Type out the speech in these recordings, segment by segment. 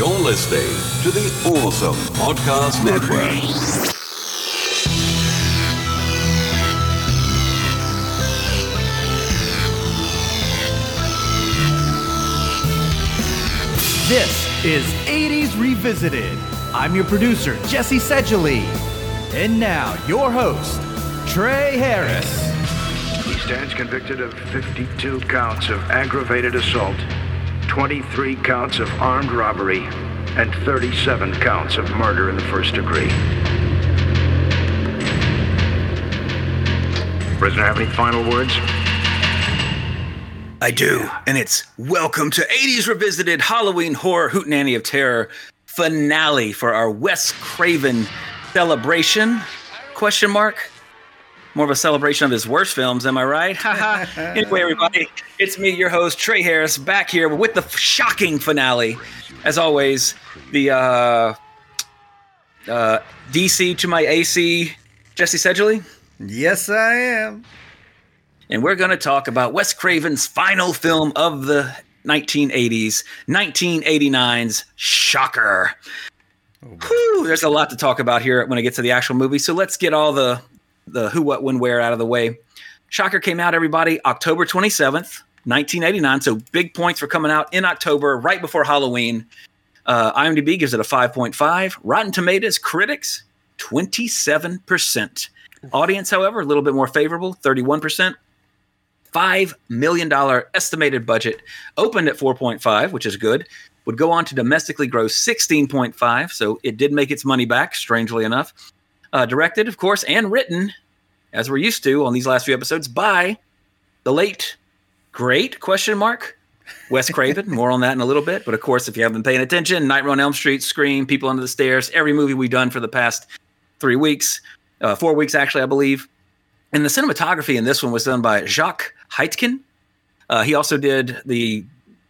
You're listening to the Awesome Podcast Network. This is 80s Revisited. I'm your producer, Jesse Sedgley. And now, your host, Trey Harris. He stands convicted of 52 counts of aggravated assault, 23 counts of armed robbery, and 37 counts of murder in the first degree. Prisoner, have any final words? I do, and it's welcome to 80s Revisited Halloween Horror Hootenanny of Terror finale for our Wes Craven celebration? Question mark. More of a celebration of his worst films, am I right? Anyway, everybody, it's me, your host Trey Harris, back here with the shocking finale. As always, the uh, uh, DC to my AC, Jesse Sedgley. Yes, I am. and we're going to talk about Wes Craven's final film of the 1980s, 1989's Shocker. Whew, there's a lot to talk about here when I get to the actual movie. So let's get all the the who, what, when, where out of the way. Shocker came out, everybody, October 27th, 1989. So big points for coming out in October, right before Halloween. Uh, IMDb gives it a 5.5. Rotten Tomatoes critics 27%. Audience, however, a little bit more favorable, 31%. $5 million estimated budget, opened at 4.5, which is good. Would go on to domestically grow 16.5, so it did make its money back, strangely enough. Uh, directed, of course, and written, as we're used to on these last few episodes, by the late, great question mark Wes Craven. More on that in a little bit. But of course, if you haven't been paying attention, Nightmare on Elm Street, Scream, People Under the Stairs, every movie we've done for the past three weeks, uh, four weeks actually, I believe. And the cinematography in this one was done by Jacques Haitkin. Uh, he also did the,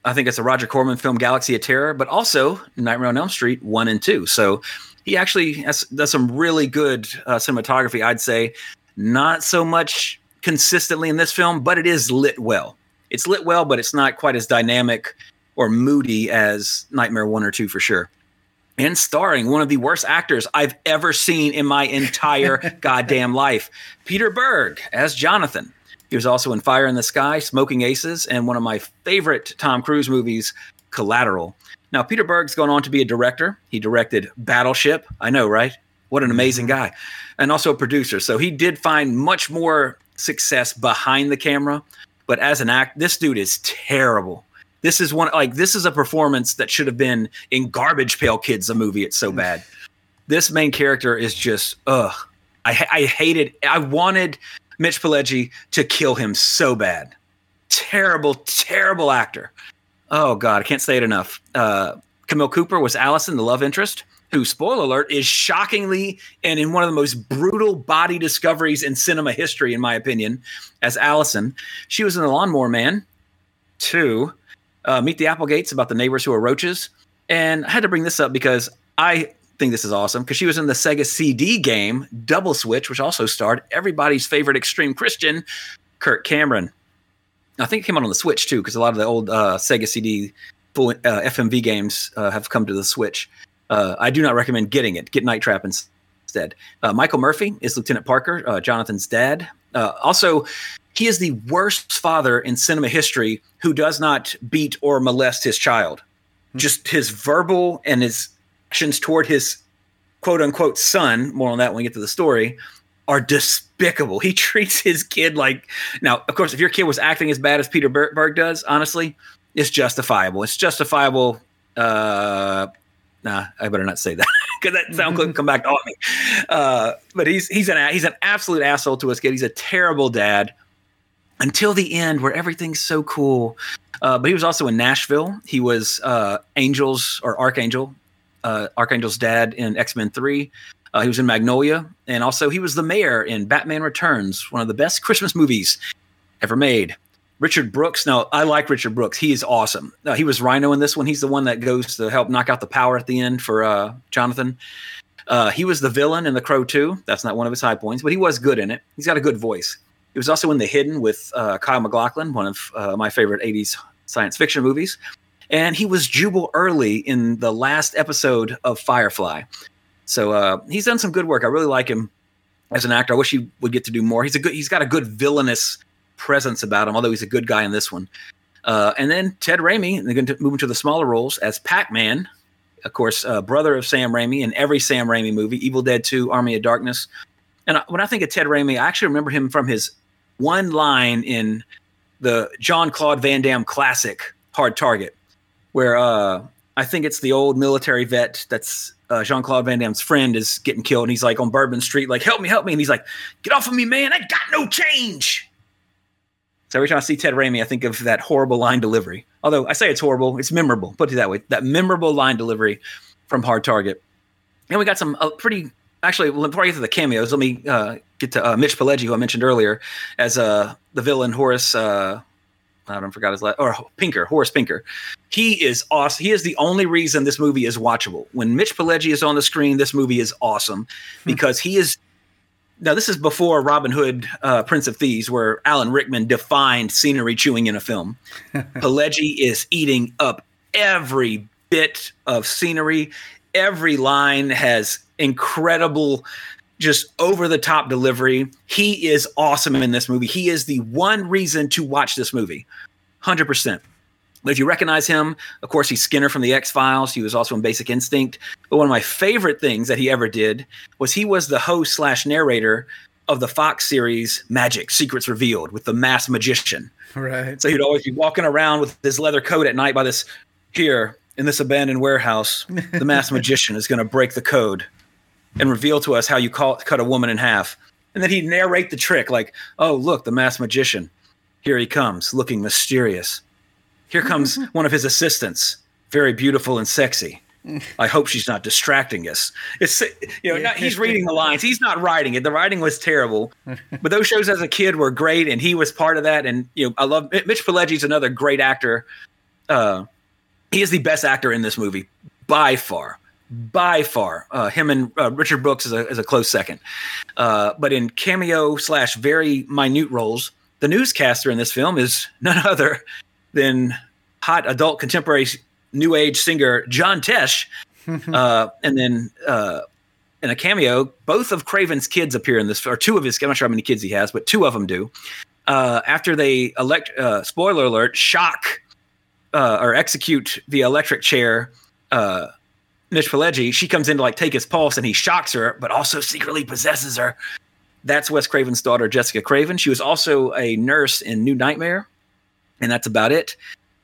I think it's a Roger Corman film, Galaxy of Terror, but also Nightmare on Elm Street 1 and 2. So he actually has, does some really good uh, cinematography, I'd say. Not so much consistently in this film, but it is lit well. It's lit well, but it's not quite as dynamic or moody as Nightmare 1 or 2 for sure and starring one of the worst actors I've ever seen in my entire goddamn life. Peter Berg as Jonathan. He was also in Fire in the Sky, Smoking Aces, and one of my favorite Tom Cruise movies, Collateral. Now, Peter Berg's gone on to be a director. He directed Battleship. I know, right? What an amazing mm-hmm. guy. And also a producer. So he did find much more success behind the camera. But as an act, this dude is terrible. This is one like this is a performance that should have been in Garbage Pail Kids, a movie. It's so bad. This main character is just ugh. I I hated. I wanted Mitch Pileggi to kill him so bad. Terrible, terrible actor. Oh God, I can't say it enough. Uh, Camille Cooper was Allison, the love interest, who, spoiler alert, is shockingly and in one of the most brutal body discoveries in cinema history, in my opinion, as Allison. She was in The Lawnmower Man, two uh, Meet the Applegates about the neighbors who are roaches. And I had to bring this up because I think this is awesome because she was in the Sega CD game Double Switch, which also starred everybody's favorite extreme Christian, Kirk Cameron. I think it came out on the Switch too because a lot of the old uh, Sega CD full uh, FMV games uh, have come to the Switch. Uh, I do not recommend getting it. Get Night Trap instead. Uh, Michael Murphy is Lieutenant Parker, uh, Jonathan's dad. Uh, also, he is the worst father in cinema history who does not beat or molest his child. Just his verbal and his actions toward his quote unquote son, more on that when we get to the story, are despicable. He treats his kid like now, of course, if your kid was acting as bad as Peter Ber- Berg does, honestly, it's justifiable. It's justifiable. Uh, nah, I better not say that because that sound could come back to haunt me. Uh, but he's he's an he's an absolute asshole to his kid. He's a terrible dad until the end where everything's so cool. Uh, but he was also in Nashville. He was uh, Angel's or Archangel, uh, Archangel's dad in X Men Three. Uh, he was in Magnolia, and also he was the mayor in Batman Returns, one of the best Christmas movies ever made. Richard Brooks. Now, I like Richard Brooks. He is awesome. Uh, he was Rhino in this one. He's the one that goes to help knock out the power at the end for uh, Jonathan. Uh, he was the villain in The Crow 2. That's not one of his high points, but he was good in it. He's got a good voice. He was also in The Hidden with uh, Kyle MacLachlan, one of uh, my favorite 80s science fiction movies. and he was Jubal Early in the last episode of Firefly. So uh, he's done some good work. I really like him as an actor. I wish he would get to do more. He's a good. He's got a good villainous presence about him, although he's a good guy in this one. Uh, and then Ted Raimi, they're going to move into the smaller roles as Pac-Man, of course, uh, brother of Sam Raimi in every Sam Raimi movie, Evil Dead 2, Army of Darkness. And when I think of Ted Raimi, I actually remember him from his one line in the John Claude Van Damme classic Hard Target, where uh, I think it's the old military vet that's uh, Jean Claude Van Damme's friend is getting killed, and he's like on Bourbon Street, like "Help me, help me!" And he's like, "Get off of me, man! I got no change." So every time I see Ted Raimi, I think of that horrible line delivery. Although I say it's horrible, it's memorable. Put it that way. That memorable line delivery from Hard Target. And we got some uh, pretty. Actually, before I get to the cameos, let me uh, get to uh, Mitch Pileggi, who I mentioned earlier, as uh, the villain Horace. Uh, I don't forgot his last or Pinker, Horace Pinker. He is awesome. He is the only reason this movie is watchable. When Mitch Pileggi is on the screen, this movie is awesome hmm. because he is now this is before Robin Hood, uh, Prince of Thieves, where Alan Rickman defined scenery chewing in a film. Pileggi is eating up every bit of scenery. Every line has incredible, just over the top delivery. He is awesome in this movie. He is the one reason to watch this movie, hundred percent. But if you recognize him, of course, he's Skinner from the X Files. He was also in Basic Instinct. But one of my favorite things that he ever did was he was the host slash narrator of the Fox series Magic Secrets Revealed with the masked magician. Right. So he'd always be walking around with his leather coat at night by this here in this abandoned warehouse. The masked magician is going to break the code and reveal to us how you call, cut a woman in half. And then he'd narrate the trick like, oh, look, the masked magician. Here he comes, looking mysterious. Here comes one of his assistants, very beautiful and sexy. I hope she's not distracting us. It's you know not, he's reading the lines. He's not writing it. The writing was terrible, but those shows as a kid were great, and he was part of that. And you know I love Mitch Pileggi's another great actor. Uh, he is the best actor in this movie by far, by far. Uh, him and uh, Richard Brooks is a, is a close second. Uh, but in cameo slash very minute roles, the newscaster in this film is none other than hot adult contemporary new age singer John Tesh. uh, and then uh, in a cameo, both of Craven's kids appear in this, or two of his. I'm not sure how many kids he has, but two of them do. Uh, after they elect, uh, spoiler alert, shock uh, or execute the electric chair, uh, Mitch Pileggi, she comes in to like take his pulse, and he shocks her, but also secretly possesses her. That's Wes Craven's daughter, Jessica Craven. She was also a nurse in New Nightmare and that's about it.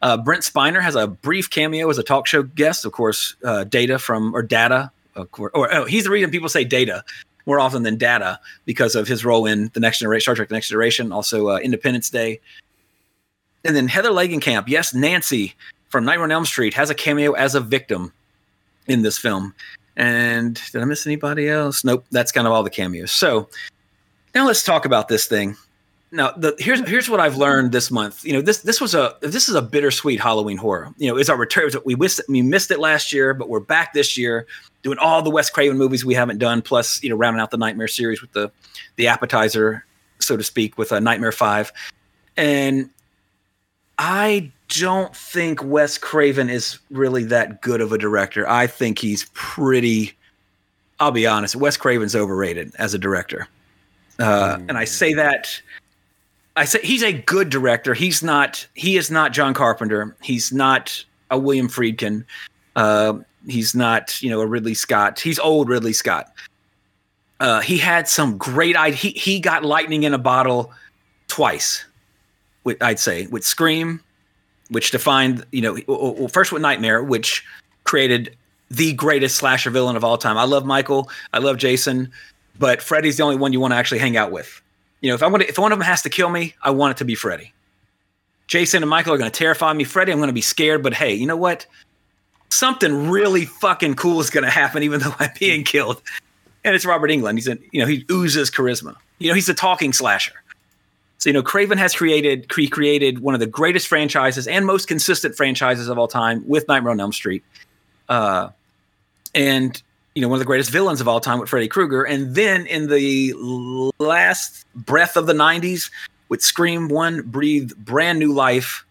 Uh, Brent Spiner has a brief cameo as a talk show guest, of course. Uh, Data from or Data, or, or oh, he's the reason people say Data more often than Data because of his role in the Next Generation, Star Trek: The Next Generation, also uh, Independence Day, and then Heather Langenkamp, yes, Nancy from Nightmare on Elm Street has a cameo as a victim in this film. And did I miss anybody else? Nope, that's kind of all the cameos. So now let's talk about this thing now the, here's here's what I've learned this month. You know, this this was a this is a bittersweet Halloween horror. You know, it's our return. We missed we missed it last year, but we're back this year doing all the Wes Craven movies we haven't done, plus you know rounding out the Nightmare series with the the appetizer, so to speak, with a Nightmare Five. And I don't think Wes Craven is really that good of a director. I think he's pretty. I'll be honest. Wes Craven's overrated as a director, uh, mm. and I say that I say he's a good director. He's not. He is not John Carpenter. He's not a William Friedkin. Uh, he's not, you know, a Ridley Scott. He's old Ridley Scott. Uh, he had some great. He he got lightning in a bottle twice. With, I'd say with Scream, which defined, you know, well, first with Nightmare, which created the greatest slasher villain of all time. I love Michael. I love Jason, but Freddy's the only one you want to actually hang out with. You know, if I'm gonna if one of them has to kill me, I want it to be Freddy. Jason and Michael are gonna terrify me. Freddy, I'm gonna be scared, but hey, you know what? Something really fucking cool is gonna happen, even though I'm being killed. And it's Robert Englund. He's a you know, he oozes charisma. You know, he's a talking slasher. So, you know, Craven has created created one of the greatest franchises and most consistent franchises of all time with Nightmare on Elm Street. Uh, and you know, one of the greatest villains of all time with Freddy Krueger. And then in the last breath of the 90s, with Scream 1, breathed brand new life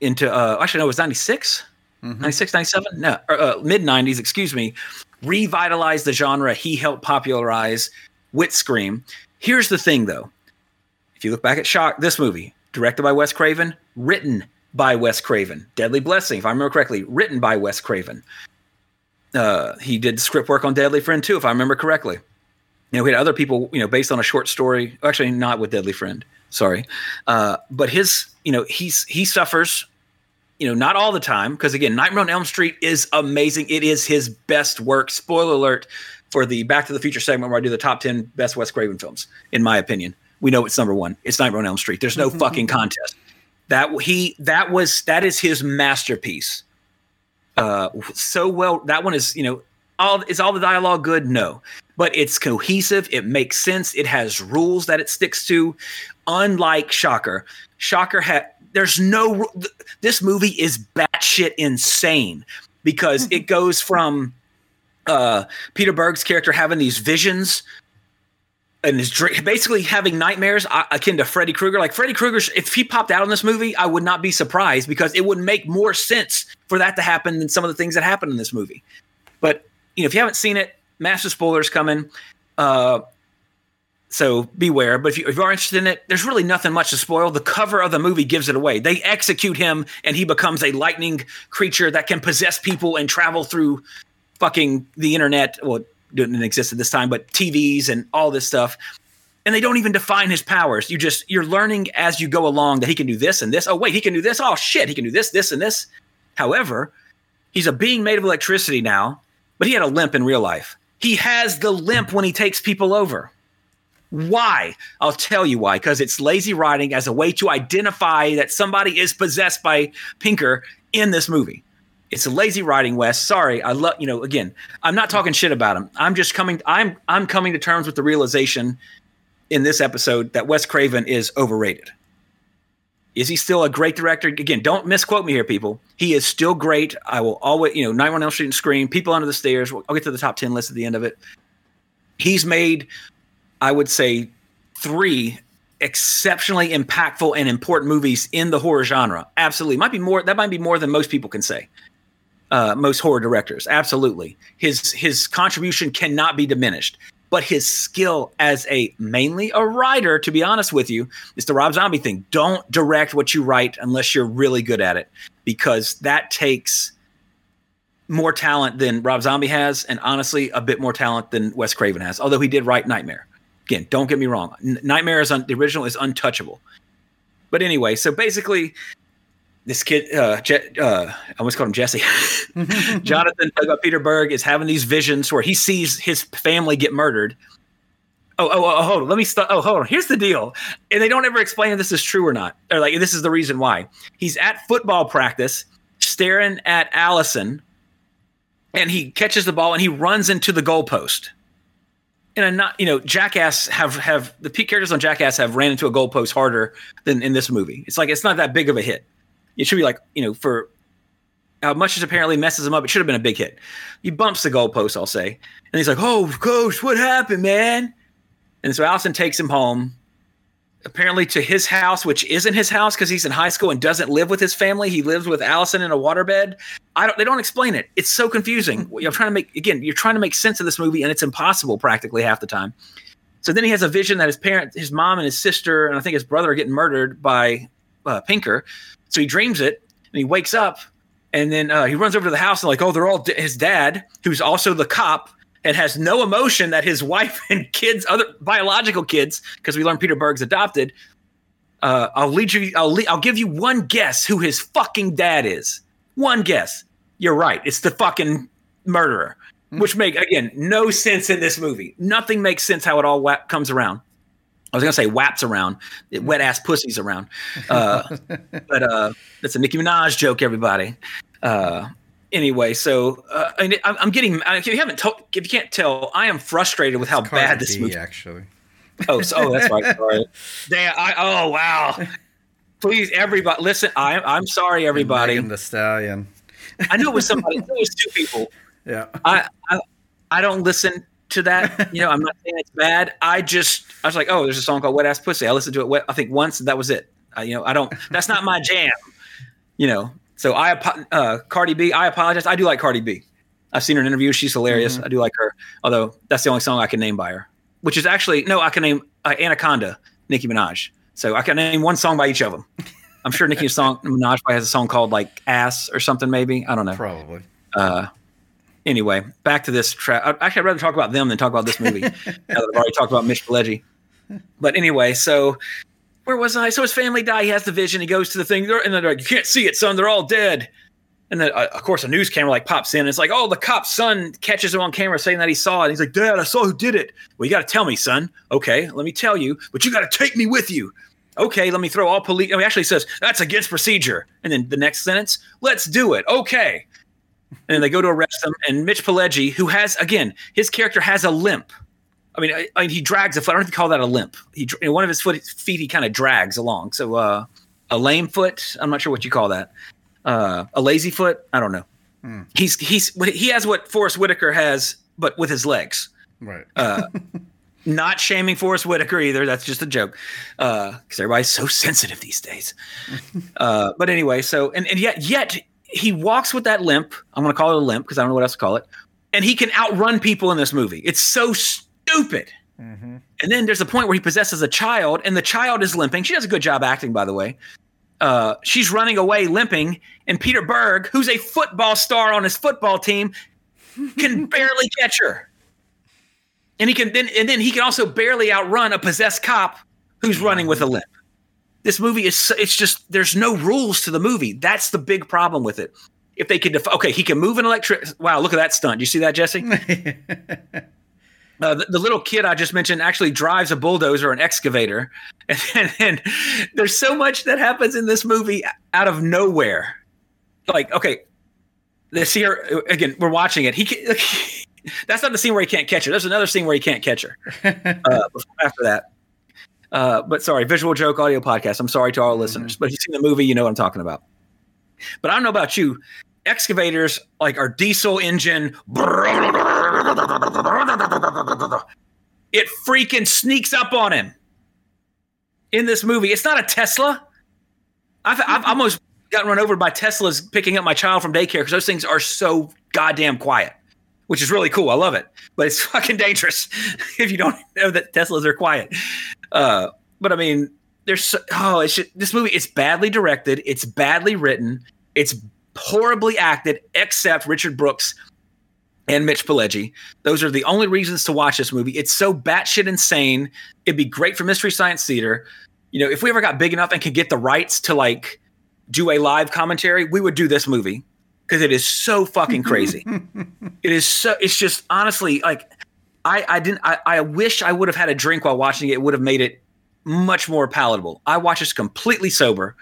into, uh, actually, no, it was 96. mm-hmm. 96, 97? No, uh, mid 90s, excuse me, revitalized the genre he helped popularize with Scream. Here's the thing, though. If you look back at Shock, this movie, directed by Wes Craven, written by Wes Craven, Deadly Blessing, if I remember correctly, written by Wes Craven. Uh, he did script work on Deadly Friend too, if I remember correctly. You know, we had other people, you know, based on a short story. Actually, not with Deadly Friend. Sorry, uh, but his, you know, he's he suffers you know, not all the time, because again, Nightmare on Elm Street is amazing. It is his best work. Spoiler alert for the Back to the Future segment where I do the top 10 best Wes Craven films, in my opinion. We know it's number one. It's Nightmare on Elm Street. There's no mm-hmm. fucking contest. That he that was that is his masterpiece. Uh so well that one is, you know, all is all the dialogue good? No. But it's cohesive, it makes sense, it has rules that it sticks to. Unlike Shocker. Shocker had there's no this movie is batshit insane because it goes from uh, Peter Berg's character having these visions and is basically having nightmares uh, akin to Freddy Krueger. Like Freddy Krueger, if he popped out in this movie, I would not be surprised because it would make more sense for that to happen than some of the things that happen in this movie. But you know, if you haven't seen it, massive spoilers coming. Uh, so beware. But if you, if you, are interested in it, there's really nothing much to spoil. The cover of the movie gives it away. They execute him, and he becomes a lightning creature that can possess people and travel through fucking the internet. Well, didn't exist at this time, but TVs and all this stuff. And they don't even define his powers. You just you're learning as you go along that he can do this and this. Oh wait, he can do this. Oh shit, he can do this, this, and this. However, he's a being made of electricity now, but he had a limp in real life. He has the limp when he takes people over. Why? I'll tell you why. Because it's lazy writing as a way to identify that somebody is possessed by Pinker in this movie. It's a lazy writing, Wes. Sorry, I love you know. Again, I'm not talking shit about him. I'm just coming. I'm I'm coming to terms with the realization in this episode that Wes Craven is overrated. Is he still a great director? Again, don't misquote me here, people. He is still great. I will always, you know, 911 Elm Street and Scream, People Under the Stairs. I'll get to the top 10 list at the end of it. He's made I would say, three exceptionally impactful and important movies in the horror genre. Absolutely, might be more. That might be more than most people can say. Uh, most horror directors, absolutely. His his contribution cannot be diminished, but his skill as a mainly a writer, to be honest with you, is the Rob Zombie thing. Don't direct what you write unless you're really good at it, because that takes more talent than Rob Zombie has, and honestly, a bit more talent than Wes Craven has. Although he did write Nightmare. Again, don't get me wrong. Nightmare is un- the original is untouchable. But anyway, so basically, this kid, uh, Je- uh, I almost called him Jesse. Jonathan Peter Berg is having these visions where he sees his family get murdered. Oh, oh, oh, hold on. Let me stop. Oh, hold on. Here's the deal. And they don't ever explain if this is true or not. Or like, this is the reason why. He's at football practice staring at Allison and he catches the ball and he runs into the goalpost and I'm not, you know, Jackass have have the peak characters on Jackass have ran into a goalpost harder than in this movie. It's like it's not that big of a hit. It should be like, you know, for how much as apparently messes him up, it should have been a big hit. He bumps the goalpost, I'll say, and he's like, "Oh, coach, what happened, man?" And so Allison takes him home, apparently to his house, which isn't his house because he's in high school and doesn't live with his family. He lives with Allison in a waterbed. I don't. They don't explain it. It's so confusing. I'm trying to make again. You're trying to make sense of this movie, and it's impossible practically half the time. So then he has a vision that his parent, his mom, and his sister, and I think his brother are getting murdered by uh, Pinker. So he dreams it, and he wakes up, and then uh, he runs over to the house and like, oh, they're all d- his dad, who's also the cop, and has no emotion that his wife and kids, other biological kids, because we learned Peter Berg's adopted. Uh, I'll lead you. I'll lead, I'll give you one guess who his fucking dad is. One guess. You're right. It's the fucking murderer, mm-hmm. which make again no sense in this movie. Nothing makes sense how it all comes around. I was gonna say waps around, wet ass pussies around, uh, but uh, that's a Nicki Minaj joke, everybody. Uh, anyway, so uh, I am getting. If you haven't, told, if you can't tell, I am frustrated with how bad this movie. Actually. Oh, so, oh, that's right. Sorry. Damn. I, oh, wow. Please, everybody, listen. I, I'm sorry, everybody. the stallion. I knew it was somebody. it was two people. Yeah. I, I I don't listen to that. You know, I'm not saying it's bad. I just I was like, oh, there's a song called "Wet Ass Pussy." I listened to it. I think once, that was it. I, you know, I don't. That's not my jam. You know, So I uh, Cardi B. I apologize. I do like Cardi B. I've seen her in interviews. She's hilarious. I do like her. Although that's the only song I can name by her. Which is actually no. I can name uh, Anaconda, Nicki Minaj. So I can name one song by each of them. I'm sure Nicki song Minaj probably has a song called like "Ass" or something. Maybe I don't know. Probably. Uh, anyway, back to this. Tra- I- actually, I'd rather talk about them than talk about this movie. now that I've already talked about Mitch Pileggi. But anyway, so where was I? So his family die. He has the vision. He goes to the thing, they're- and they're like, "You can't see it, son. They're all dead." And then, uh, of course, a news camera like pops in. And it's like, "Oh, the cop's son catches him on camera saying that he saw it." And he's like, "Dad, I saw who did it." Well, you got to tell me, son. Okay, let me tell you, but you got to take me with you. Okay, let me throw all police. Oh, he actually says that's against procedure. And then the next sentence, let's do it. Okay. And then they go to arrest him. And Mitch Pileggi, who has again, his character has a limp. I mean, I, I mean, he drags a foot. I don't you call that a limp. He one of his foot feet he kind of drags along. So uh, a lame foot. I'm not sure what you call that. Uh, a lazy foot. I don't know. He's he's he has what Forest Whitaker has, but with his legs Right. Uh, not shaming Forest Whitaker either. That's just a joke, because everybody's so sensitive these days. Uh, but anyway, so and, and yet yet he walks with that limp. I'm going to call it a limp because I don't know what else to call it. And he can outrun people in this movie. It's so stupid. And then there's a point where he possesses a child, and the child is limping. She does a good job acting, by the way. Uh, she's running away limping, and Peter Berg, who's a football star on his football team, can barely catch her and he can then and then he can also barely outrun a possessed cop who's running with a limp. This movie is it's just there's no rules to the movie. That's the big problem with it. If they could, def- okay, he can move an electric. Wow, look at that stunt. You see that, Jesse? Uh, the, the little kid I just mentioned actually drives a bulldozer or an excavator, and, and, and there's so much that happens in this movie out of nowhere. Like, okay, this here again, we're watching it. He can, that's not the scene where he can't catch her. There's another scene where he can't catch her. Uh, after that, uh, but sorry, visual joke audio podcast. I'm sorry to all our listeners, but if you've seen the movie, you know what I'm talking about. But I don't know about you. Excavators like our diesel engine. It freaking sneaks up on him in this movie. It's not a Tesla. I've, I've almost gotten run over by Teslas picking up my child from daycare because those things are so goddamn quiet, which is really cool. I love it, but it's fucking dangerous if you don't know that Teslas are quiet. Uh, but I mean, there's so, oh, it's just, this movie. It's badly directed. It's badly written. It's horribly acted, except Richard Brooks and Mitch Pileggi. Those are the only reasons to watch this movie. It's so batshit insane. It'd be great for Mystery Science Theater. You know, if we ever got big enough and could get the rights to like do a live commentary, we would do this movie because it is so fucking crazy. it is so. It's just honestly like I I didn't I, I wish I would have had a drink while watching it. It would have made it much more palatable. I watch this completely sober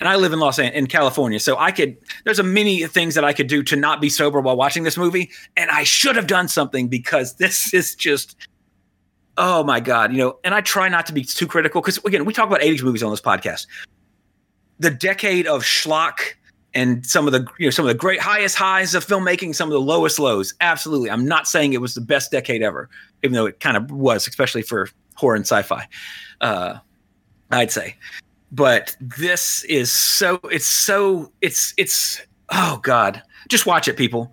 and I live in Los Angeles in California, so I could. There's a many things that I could do to not be sober while watching this movie, and I should have done something because this is just. Oh my god, you know, and I try not to be too critical because again, we talk about '80s movies on this podcast. The decade of schlock and some of the you know some of the great highest highs of filmmaking, some of the lowest lows. Absolutely, I'm not saying it was the best decade ever, even though it kind of was, especially for horror and sci-fi. Uh, I'd say. But this is so it's so it's it's oh god. Just watch it people.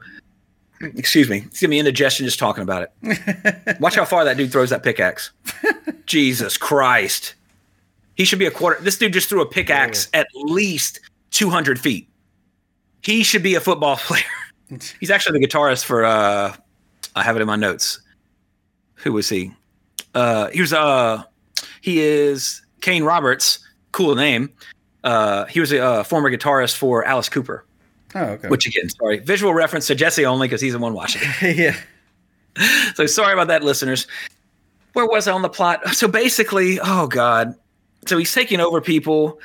Excuse me. It's giving me indigestion just talking about it. Watch how far that dude throws that pickaxe. Jesus christ. He should be a quarter this dude just threw a pickaxe at least 200 feet he should be a football player he's actually the guitarist for uh i have it in my notes who was he uh he was uh he is kane roberts cool name. Uh, he was a uh, former guitarist for Alice Cooper, Oh, okay. which again, sorry, visual reference to Jesse only because he's the one watching yeah. So sorry about that, listeners. Where was I on the plot? So basically, oh god, so he's taking over people,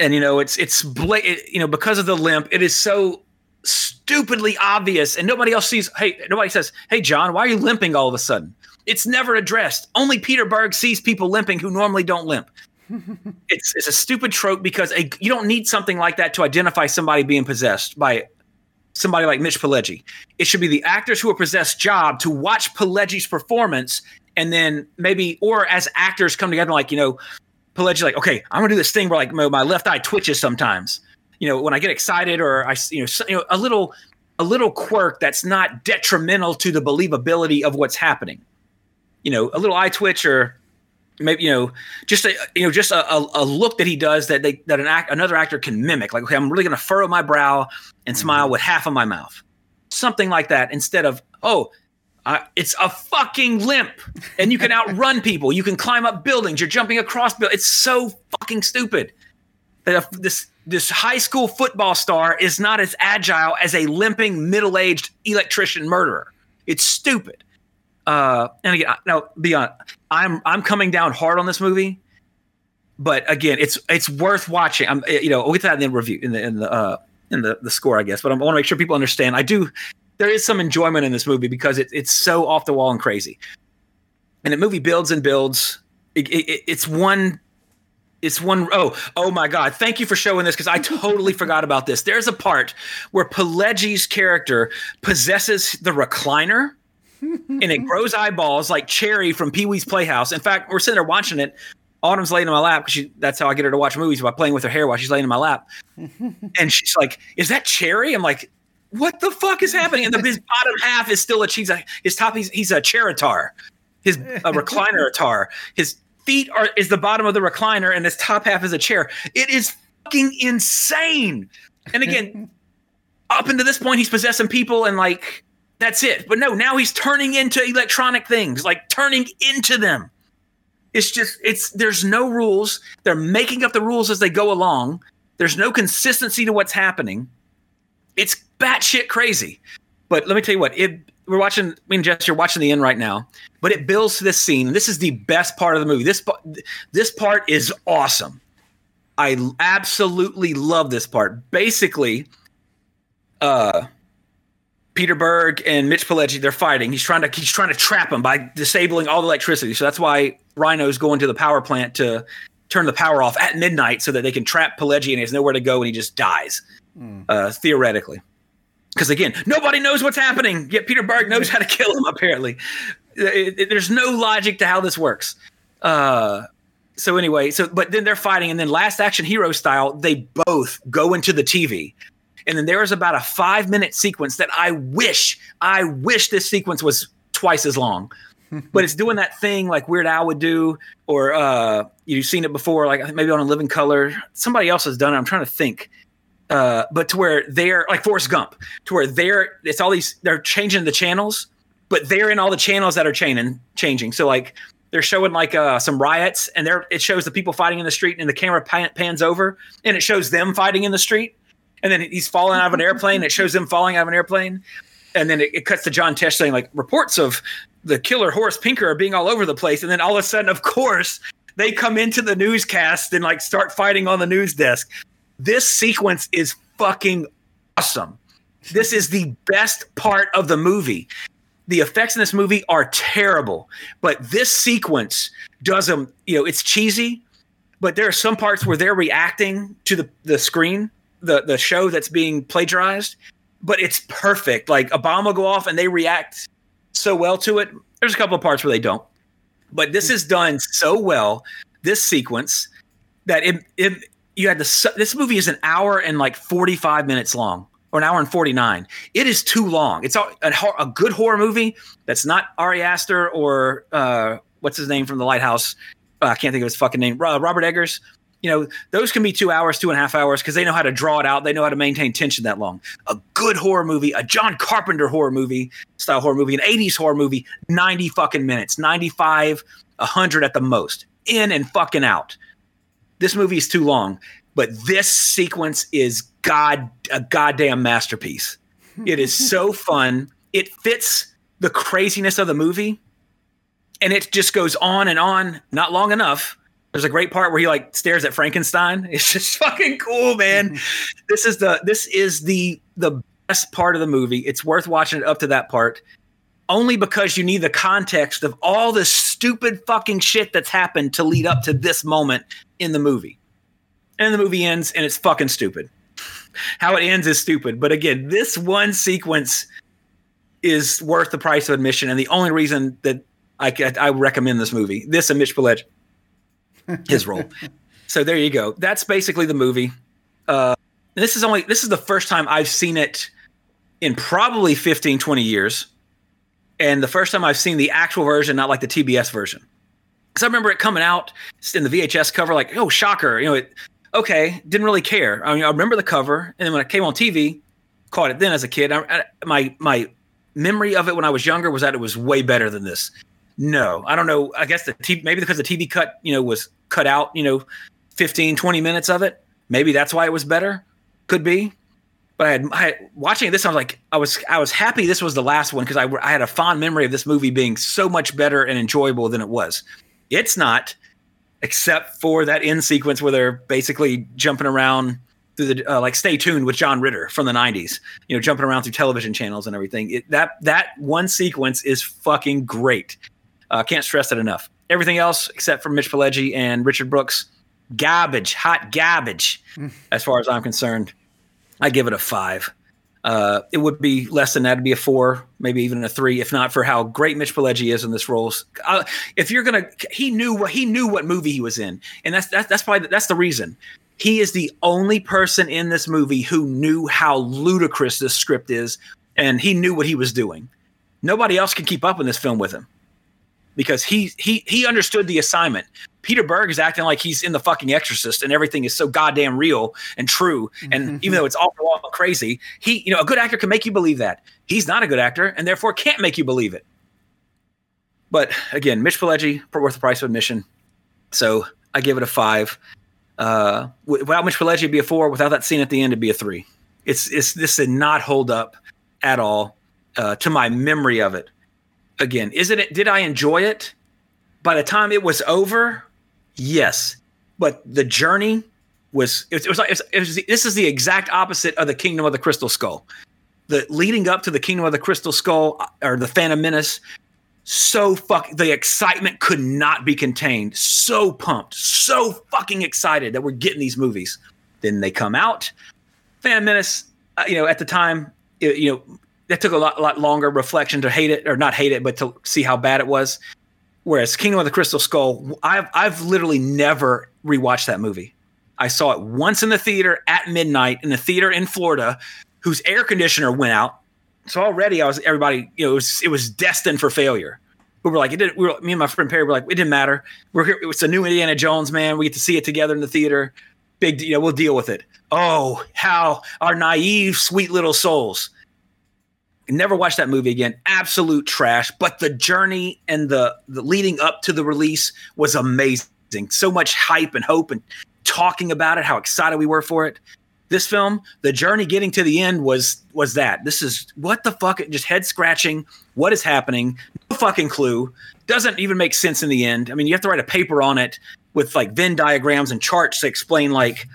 and you know it's it's bla- it, you know because of the limp, it is so stupidly obvious, and nobody else sees. Hey, nobody says, "Hey, John, why are you limping all of a sudden?" It's never addressed. Only Peter Berg sees people limping who normally don't limp. it's it's a stupid trope because a, you don't need something like that to identify somebody being possessed by somebody like Mitch Pileggi. It should be the actors who are possessed job to watch Pileggi's performance and then maybe or as actors come together like, you know, Pileggi like, okay, I'm gonna do this thing where like my, my left eye twitches sometimes. you know, when I get excited or I, you know, so, you know, a little, a little quirk that's not detrimental to the believability of what's happening. You know, a little eye twitch or maybe you know just a you know just a, a, a look that he does that they that an act another actor can mimic like okay i'm really going to furrow my brow and smile mm-hmm. with half of my mouth something like that instead of oh uh, it's a fucking limp and you can outrun people you can climb up buildings you're jumping across buildings it's so fucking stupid that this this high school football star is not as agile as a limping middle-aged electrician murderer it's stupid uh, and again, now be honest, I'm I'm coming down hard on this movie, but again, it's it's worth watching. I'm you know we'll get that in the review in the in the uh, in the the score, I guess. But I want to make sure people understand. I do there is some enjoyment in this movie because it, it's so off the wall and crazy, and the movie builds and builds. It, it, it's one it's one oh oh my god thank you for showing this because i totally forgot about this there's a part where Pileggi's character possesses the recliner and it grows eyeballs like Chairry from Pee Wee's Playhouse. In fact, we're sitting there watching it. Autumn's laying in my lap because that's how I get her to watch movies by playing with her hair while she's laying in my lap. and she's like, "Is that Chairry?" I'm like, "What the fuck is happening?" And the, his bottom half is still a cheese. His top, he's, he's a Cheritar, his a recliner tar. His feet are is the bottom of the recliner, and his top half is a chair. It is fucking insane. And again, up until this point, he's possessing people and like that's it. But no, now he's turning into electronic things, like turning into them. It's just it's there's no rules. They're making up the rules as they go along. There's no consistency to what's happening. It's batshit crazy. But let me tell you what, it we're watching. me and Jess, you're watching the end right now, but it builds to this scene. This is the best part of the movie. This this part is awesome. I absolutely love this part. Basically, uh, Peter Berg and Mitch Pileggi, they're fighting. He's trying to he's trying to trap him by disabling all the electricity. So that's why Rhino's going to the power plant to turn the power off at midnight so that they can trap Pileggi and he has nowhere to go and he just dies. Mm. Uh, theoretically. Because again, nobody knows what's happening. Yet Peter Berg knows how to kill him, apparently. It, it, there's no logic to how this works. Uh, so anyway, so but then they're fighting, and then last action hero style, they both go into the TV. And then there is about a five minute sequence that I wish, I wish this sequence was twice as long. but it's doing that thing like Weird Al would do, or uh, you've seen it before, like maybe on In Living Color. Somebody else has done it. I'm trying to think. Uh, but to where they're like Forrest Gump, to where they're it's all these they're changing the channels, but they're in all the channels that are changing changing. So like they're showing like uh, some riots, and there it shows the people fighting in the street, and the camera pan, pans over, and it shows them fighting in the street and then he's falling out of an airplane. It shows him falling out of an airplane, and then it, it cuts to John Tesh saying like reports of the killer Horace Pinker are being all over the place, and then all of a sudden, of course, they come into the newscast and like start fighting on the news desk. This sequence is fucking awesome. This is the best part of the movie. The effects in this movie are terrible, but this sequence does them. You know, it's cheesy, but there are some parts where they're reacting to the the screen the the show that's being plagiarized, but it's perfect. Like a bomb will go off and they react so well to it. There's a couple of parts where they don't, but this is done so well. This sequence that it, it you had the this movie is an hour and like 45 minutes long or an hour and 49 it is too long it's a, a, a good horror movie that's not ari aster or uh, what's his name from the lighthouse uh, i can't think of his fucking name robert eggers you know, those can be two hours, two and a half hours because they know how to draw it out. They know how to maintain tension that long. A good horror movie, a John Carpenter horror movie, style horror movie, an 80s horror movie, 90 fucking minutes, 95, 100 at the most, in and fucking out. This movie is too long, but this sequence is god a goddamn masterpiece. It is so fun. It fits the craziness of the movie and it just goes on and on, not long enough there's a great part where he like stares at Frankenstein. It's just fucking cool, man. this is the this is the the best part of the movie. It's worth watching it up to that part. Only because you need the context of all the stupid fucking shit that's happened to lead up to this moment in the movie. And the movie ends and it's fucking stupid. How it ends is stupid. But again, this one sequence is worth the price of admission and the only reason that I, I recommend this movie. This and Mitch Pileggi his role. so there you go. That's basically the movie. Uh, this is only this is the first time I've seen it in probably 15, 20 years. And the first time I've seen the actual version, not like the TBS version. Because I remember it coming out in the VHS cover, like, oh, shocker. You know, it, okay, didn't really care. I mean, I remember the cover. And then when it came on TV, caught it then as a kid. I, I, my, my memory of it when I was younger was that it was way better than this. No, I don't know. I guess the TV, maybe because the TV cut, you know, was cut out, you know, 15, 20 minutes of it. Maybe that's why it was better. Could be but I had, I had, watching this. I was like, I was I was happy this was the last one because I, I had a fond memory of this movie being so much better and enjoyable than it was. It's not, except for that end sequence where they're basically jumping around through the uh, like Stay Tuned with John Ritter from the '90s. You know, jumping around through television channels and everything. It, that that one sequence is fucking great. Uh, can't stress it enough. Everything else except for Mitch Pileggi and Richard Brooks, garbage, hot garbage, as far as I'm concerned. I give it a five. Uh, it would be less than that. It'd be a four, maybe even a three, if not for how great Mitch Pileggi is in this role. Uh, if you're gonna, he knew what he knew what movie he was in, and that's that's that's probably that's the reason. He is the only person in this movie who knew how ludicrous this script is, and he knew what he was doing. Nobody else can keep up in this film with him because he he he understood the assignment. Peter Berg is acting like he's in the fucking Exorcist, and everything is so goddamn real and true. And even though it's all, all crazy, he you know a good actor can make you believe that. He's not a good actor, and therefore can't make you believe it. But again, Mitch Pileggi worth the price of admission. So I give it a five. Uh, without Mitch Pileggi, it'd be a four. Without that scene at the end, it'd be a three. It's it's this did not hold up at all uh, to my memory of it again, is it? Did I enjoy it? By the time it was over, yes. But the journey was. It, was it was, it was, this is the exact opposite of the Kingdom of the Crystal Skull. The leading up to the Kingdom of the Crystal Skull uh, or the Phantom Menace, so fuck the excitement could not be contained. So pumped, so fucking excited that we're getting these movies. Then they come out. Phantom Menace, uh, you know, at the time, you know, that took a lot, lot longer reflection to hate it or not hate it, but to see how bad it was. Whereas Kingdom of the Crystal Skull, I've I've literally never rewatched that movie. I saw it once in the theater at midnight in the theater in Florida, whose air conditioner went out. So already I was everybody, you know, it was it was destined for failure. We were like, it didn't. We were, me and my friend Perry were like, it didn't matter. We're here. It's a new Indiana Jones, man. We get to see it together in the theater. Big, you know, we'll deal with it. Oh, how our naive, sweet little souls never watched that movie again. Absolute trash. But the journey and the the leading up to the release was amazing. So much hype and hope and talking about it, how excited we were for it. This film, the journey getting to the end was was that. This is what the fuck just head scratching. What is happening? No fucking clue. Doesn't even make sense in the end. I mean, you have to write a paper on it with like Venn diagrams and charts to explain like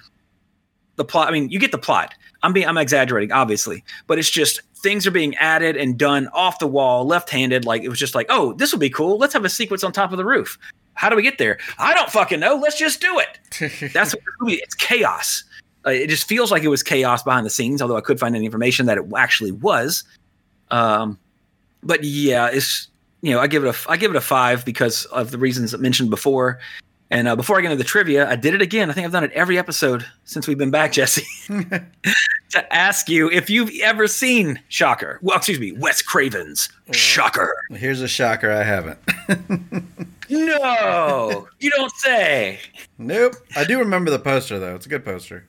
the plot. I mean, you get the plot. I'm being I'm exaggerating, obviously, but it's just things are being added and done off the wall, left-handed. Like it was just like, oh, this will be cool. Let's have a sequence on top of the roof. How do we get there? I don't fucking know. Let's just do it. That's what movie. It's chaos. Uh, it just feels like it was chaos behind the scenes. Although I could find any information that it actually was. Um, but yeah, it's you know I give it a I give it a five because of the reasons mentioned before. And uh, before I get into the trivia, I did it again. I think I've done it every episode since we've been back, Jesse, to ask you if you've ever seen Shocker. Well, excuse me, Wes Craven's Shocker. Here's a shocker I haven't. no, you don't say. Nope. I do remember the poster though. It's a good poster.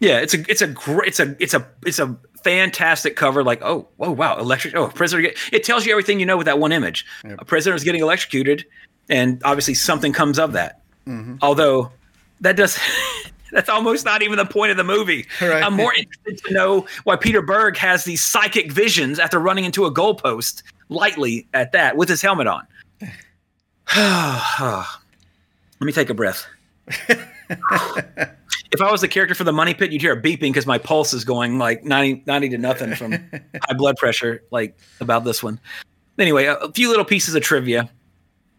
Yeah, it's a it's a great it's a it's a it's a fantastic cover. Like oh oh wow, electric. Oh, prisoner. Get, it tells you everything you know with that one image. Yep. A prisoner is getting electrocuted and obviously something comes of that. Mm-hmm. Although that does that's almost not even the point of the movie. Right. I'm more interested to know why Peter Berg has these psychic visions after running into a goalpost lightly at that with his helmet on. Let me take a breath. if I was the character for the money pit, you'd hear a beeping because my pulse is going like 90, 90 to nothing from high blood pressure, like about this one. Anyway, a, a few little pieces of trivia.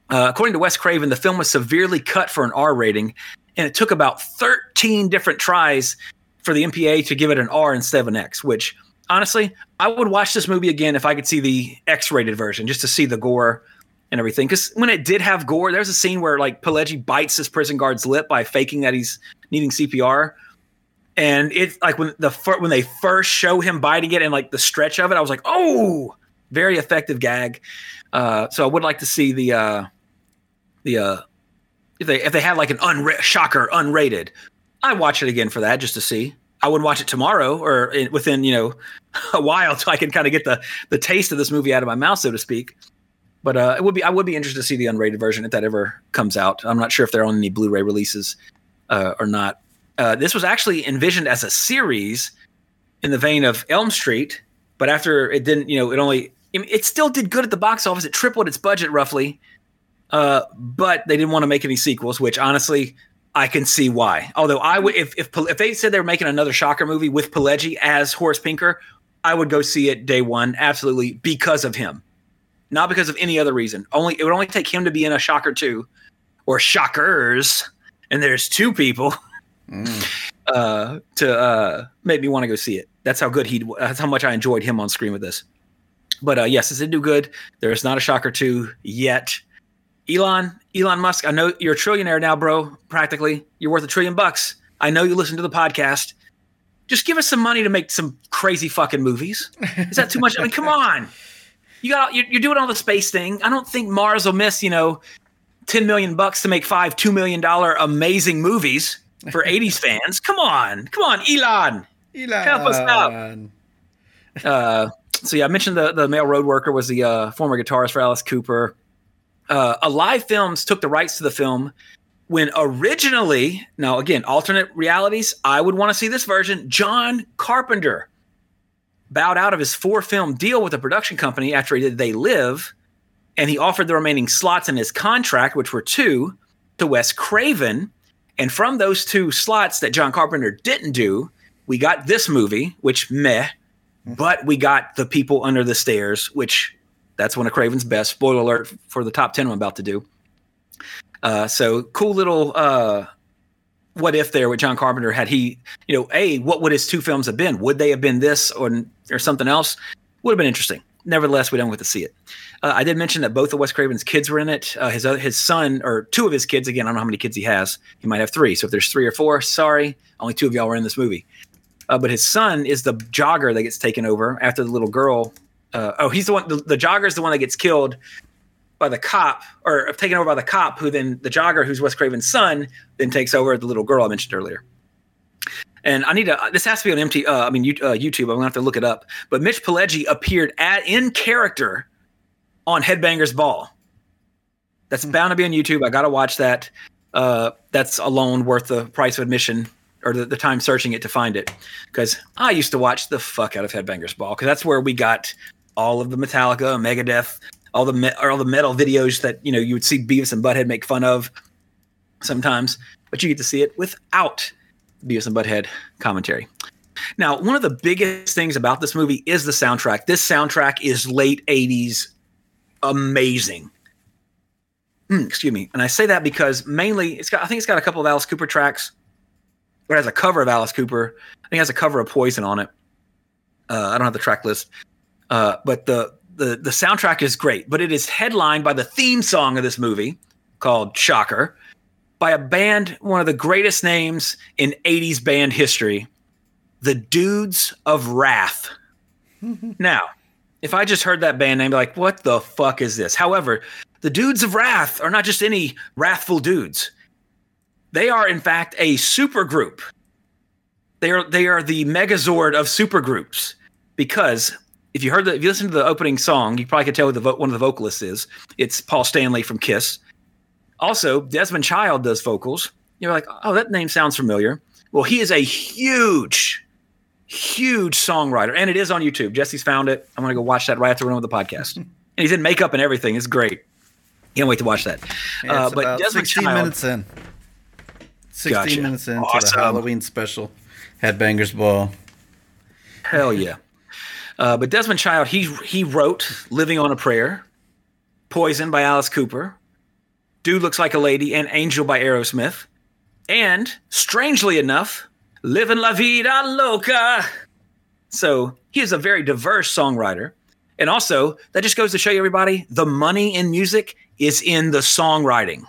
Uh, according to Wes Craven, the film was severely cut for an R rating, and it took about 13 different tries for the MPA to give it an R instead of an X, which honestly, I would watch this movie again if I could see the X rated version just to see the gore and everything. Because when it did have gore, there's a scene where like Pileggi bites his prison guard's lip by faking that he's needing CPR. and it's like when the when they first show him biting it and like the stretch of it, I was like, oh, very effective gag. Uh, so I would like to see the uh, the uh, if they if they had like an unra- shocker unrated, I watch it again for that just to see. I would watch it tomorrow or in, within you know a while so I can kind of get the the taste of this movie out of my mouth, so to speak. But uh, it would be I would be interested to see the unrated version if that ever comes out. I'm not sure if they're on any Blu-ray releases uh, or not. Uh, this was actually envisioned as a series in the vein of Elm Street, but after it didn't, you know, it only it still did good at the box office. It tripled its budget roughly, uh, but they didn't want to make any sequels. Which honestly, I can see why. Although I would, if if if they said they were making another Shocker movie with Pileggi as Horace Pinker, I would go see it day one, absolutely because of him, not because of any other reason. Only it would only take him to be in a Shocker two, or Shockers, and there's two people uh, to uh, make me want to go see it. That's how good he. That's how much I enjoyed him on screen with this. But uh, yes, it did do good. There is not a Shocker two yet. Elon, Elon Musk, I know you're a trillionaire now, bro. Practically, you're worth a trillion bucks. I know you listen to the podcast. Just give us some money to make some crazy fucking movies. Is that too much? I mean, come on. You got you're, you're doing all the space thing. I don't think Mars will miss, you know, 10 million bucks to make five $2 million amazing movies for 80s fans. Come on. Come on, Elon. Elon. Help us out. Uh, so yeah, I mentioned the the male road worker was the uh, former guitarist for Alice Cooper. Uh, Alive Films took the rights to the film when originally, now again, alternate realities. I would want to see this version. John Carpenter bowed out of his four film deal with the production company after he did They Live, and he offered the remaining slots in his contract, which were two, to Wes Craven. And from those two slots that John Carpenter didn't do, we got this movie, which meh, but we got The People Under the Stairs, which that's one of Craven's best. Spoiler alert for the top 10 I'm about to do. Uh, so cool little uh, what if there with John Carpenter had he, you know, a what would his two films have been? Would they have been this or or something else? Would have been interesting. Nevertheless, we don't get to see it. Uh, I did mention that both of Wes Craven's kids were in it. Uh, his his son or two of his kids. Again, I don't know how many kids he has. He might have three. So if there's three or four, sorry, only two of y'all were in this movie. Uh, but his son is the jogger that gets taken over after the little girl. Uh, oh, he's the one. The, the jogger is the one that gets killed by the cop, or taken over by the cop, who then the jogger, who's Wes Craven's son, then takes over the little girl I mentioned earlier. And I need to. This has to be on MT. Uh, I mean, you, uh, YouTube. I'm gonna have to look it up. But Mitch Pileggi appeared at in character on Headbangers Ball. That's bound to be on YouTube. I gotta watch that. Uh, that's alone worth the price of admission or the, the time searching it to find it. Because I used to watch the fuck out of Headbangers Ball because that's where we got all of the Metallica, Megadeth, all the me- all the metal videos that you know you would see Beavis and Butthead make fun of sometimes, but you get to see it without Beavis and Butthead commentary. Now, one of the biggest things about this movie is the soundtrack. This soundtrack is late 80s amazing. Mm, excuse me. And I say that because mainly it's got I think it's got a couple of Alice Cooper tracks. It has a cover of Alice Cooper. I think it has a cover of Poison on it. Uh, I don't have the track list. Uh, but the, the the soundtrack is great, but it is headlined by the theme song of this movie called Shocker by a band, one of the greatest names in 80s band history, the Dudes of Wrath. now, if I just heard that band name, I'd be like, what the fuck is this? However, the Dudes of Wrath are not just any wrathful dudes. They are, in fact, a supergroup. They are they are the Megazord of supergroups because if you heard the if you listen to the opening song, you probably could tell who the vo- one of the vocalists is. It's Paul Stanley from Kiss. Also, Desmond Child does vocals. You're like, oh, that name sounds familiar. Well, he is a huge, huge songwriter, and it is on YouTube. Jesse's found it. I'm gonna go watch that right after we're done with the podcast. and he's in makeup and everything. It's great. Can't wait to watch that. Yeah, uh, but Desmond 16 Child, minutes in. 16 Gotcha. minutes into Awesome. the Halloween special. Headbangers Ball. Hell yeah. Uh, but Desmond Child, he he wrote "Living on a Prayer," "Poison" by Alice Cooper, "Dude Looks Like a Lady," and "Angel" by Aerosmith, and strangely enough, "Living La Vida Loca." So he is a very diverse songwriter, and also that just goes to show you everybody the money in music is in the songwriting.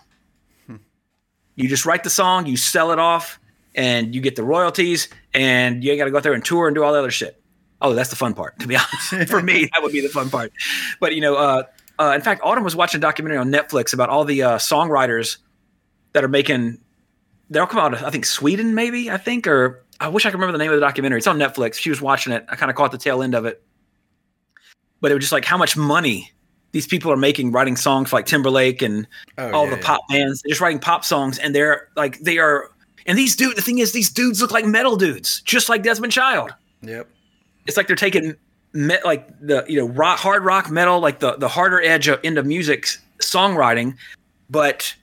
You just write the song, you sell it off, and you get the royalties, and you ain't got to go out there and tour and do all the other shit. Oh, that's the fun part. To be honest, for me, that would be the fun part. But you know, uh, uh, in fact, Autumn was watching a documentary on Netflix about all the uh, songwriters that are making. They'll come out. of, I think Sweden, maybe. I think, or I wish I could remember the name of the documentary. It's on Netflix. She was watching it. I kind of caught the tail end of it. But it was just like how much money these people are making writing songs like Timberlake and Oh, all yeah, the yeah. pop bands. They're just writing pop songs, and they're like they are. And these dude, the thing is, these dudes look like metal dudes, just like Desmond Child. Yep. It's like they're taking me, like the you know rock, hard rock metal, like the the harder edge of, end of music songwriting, but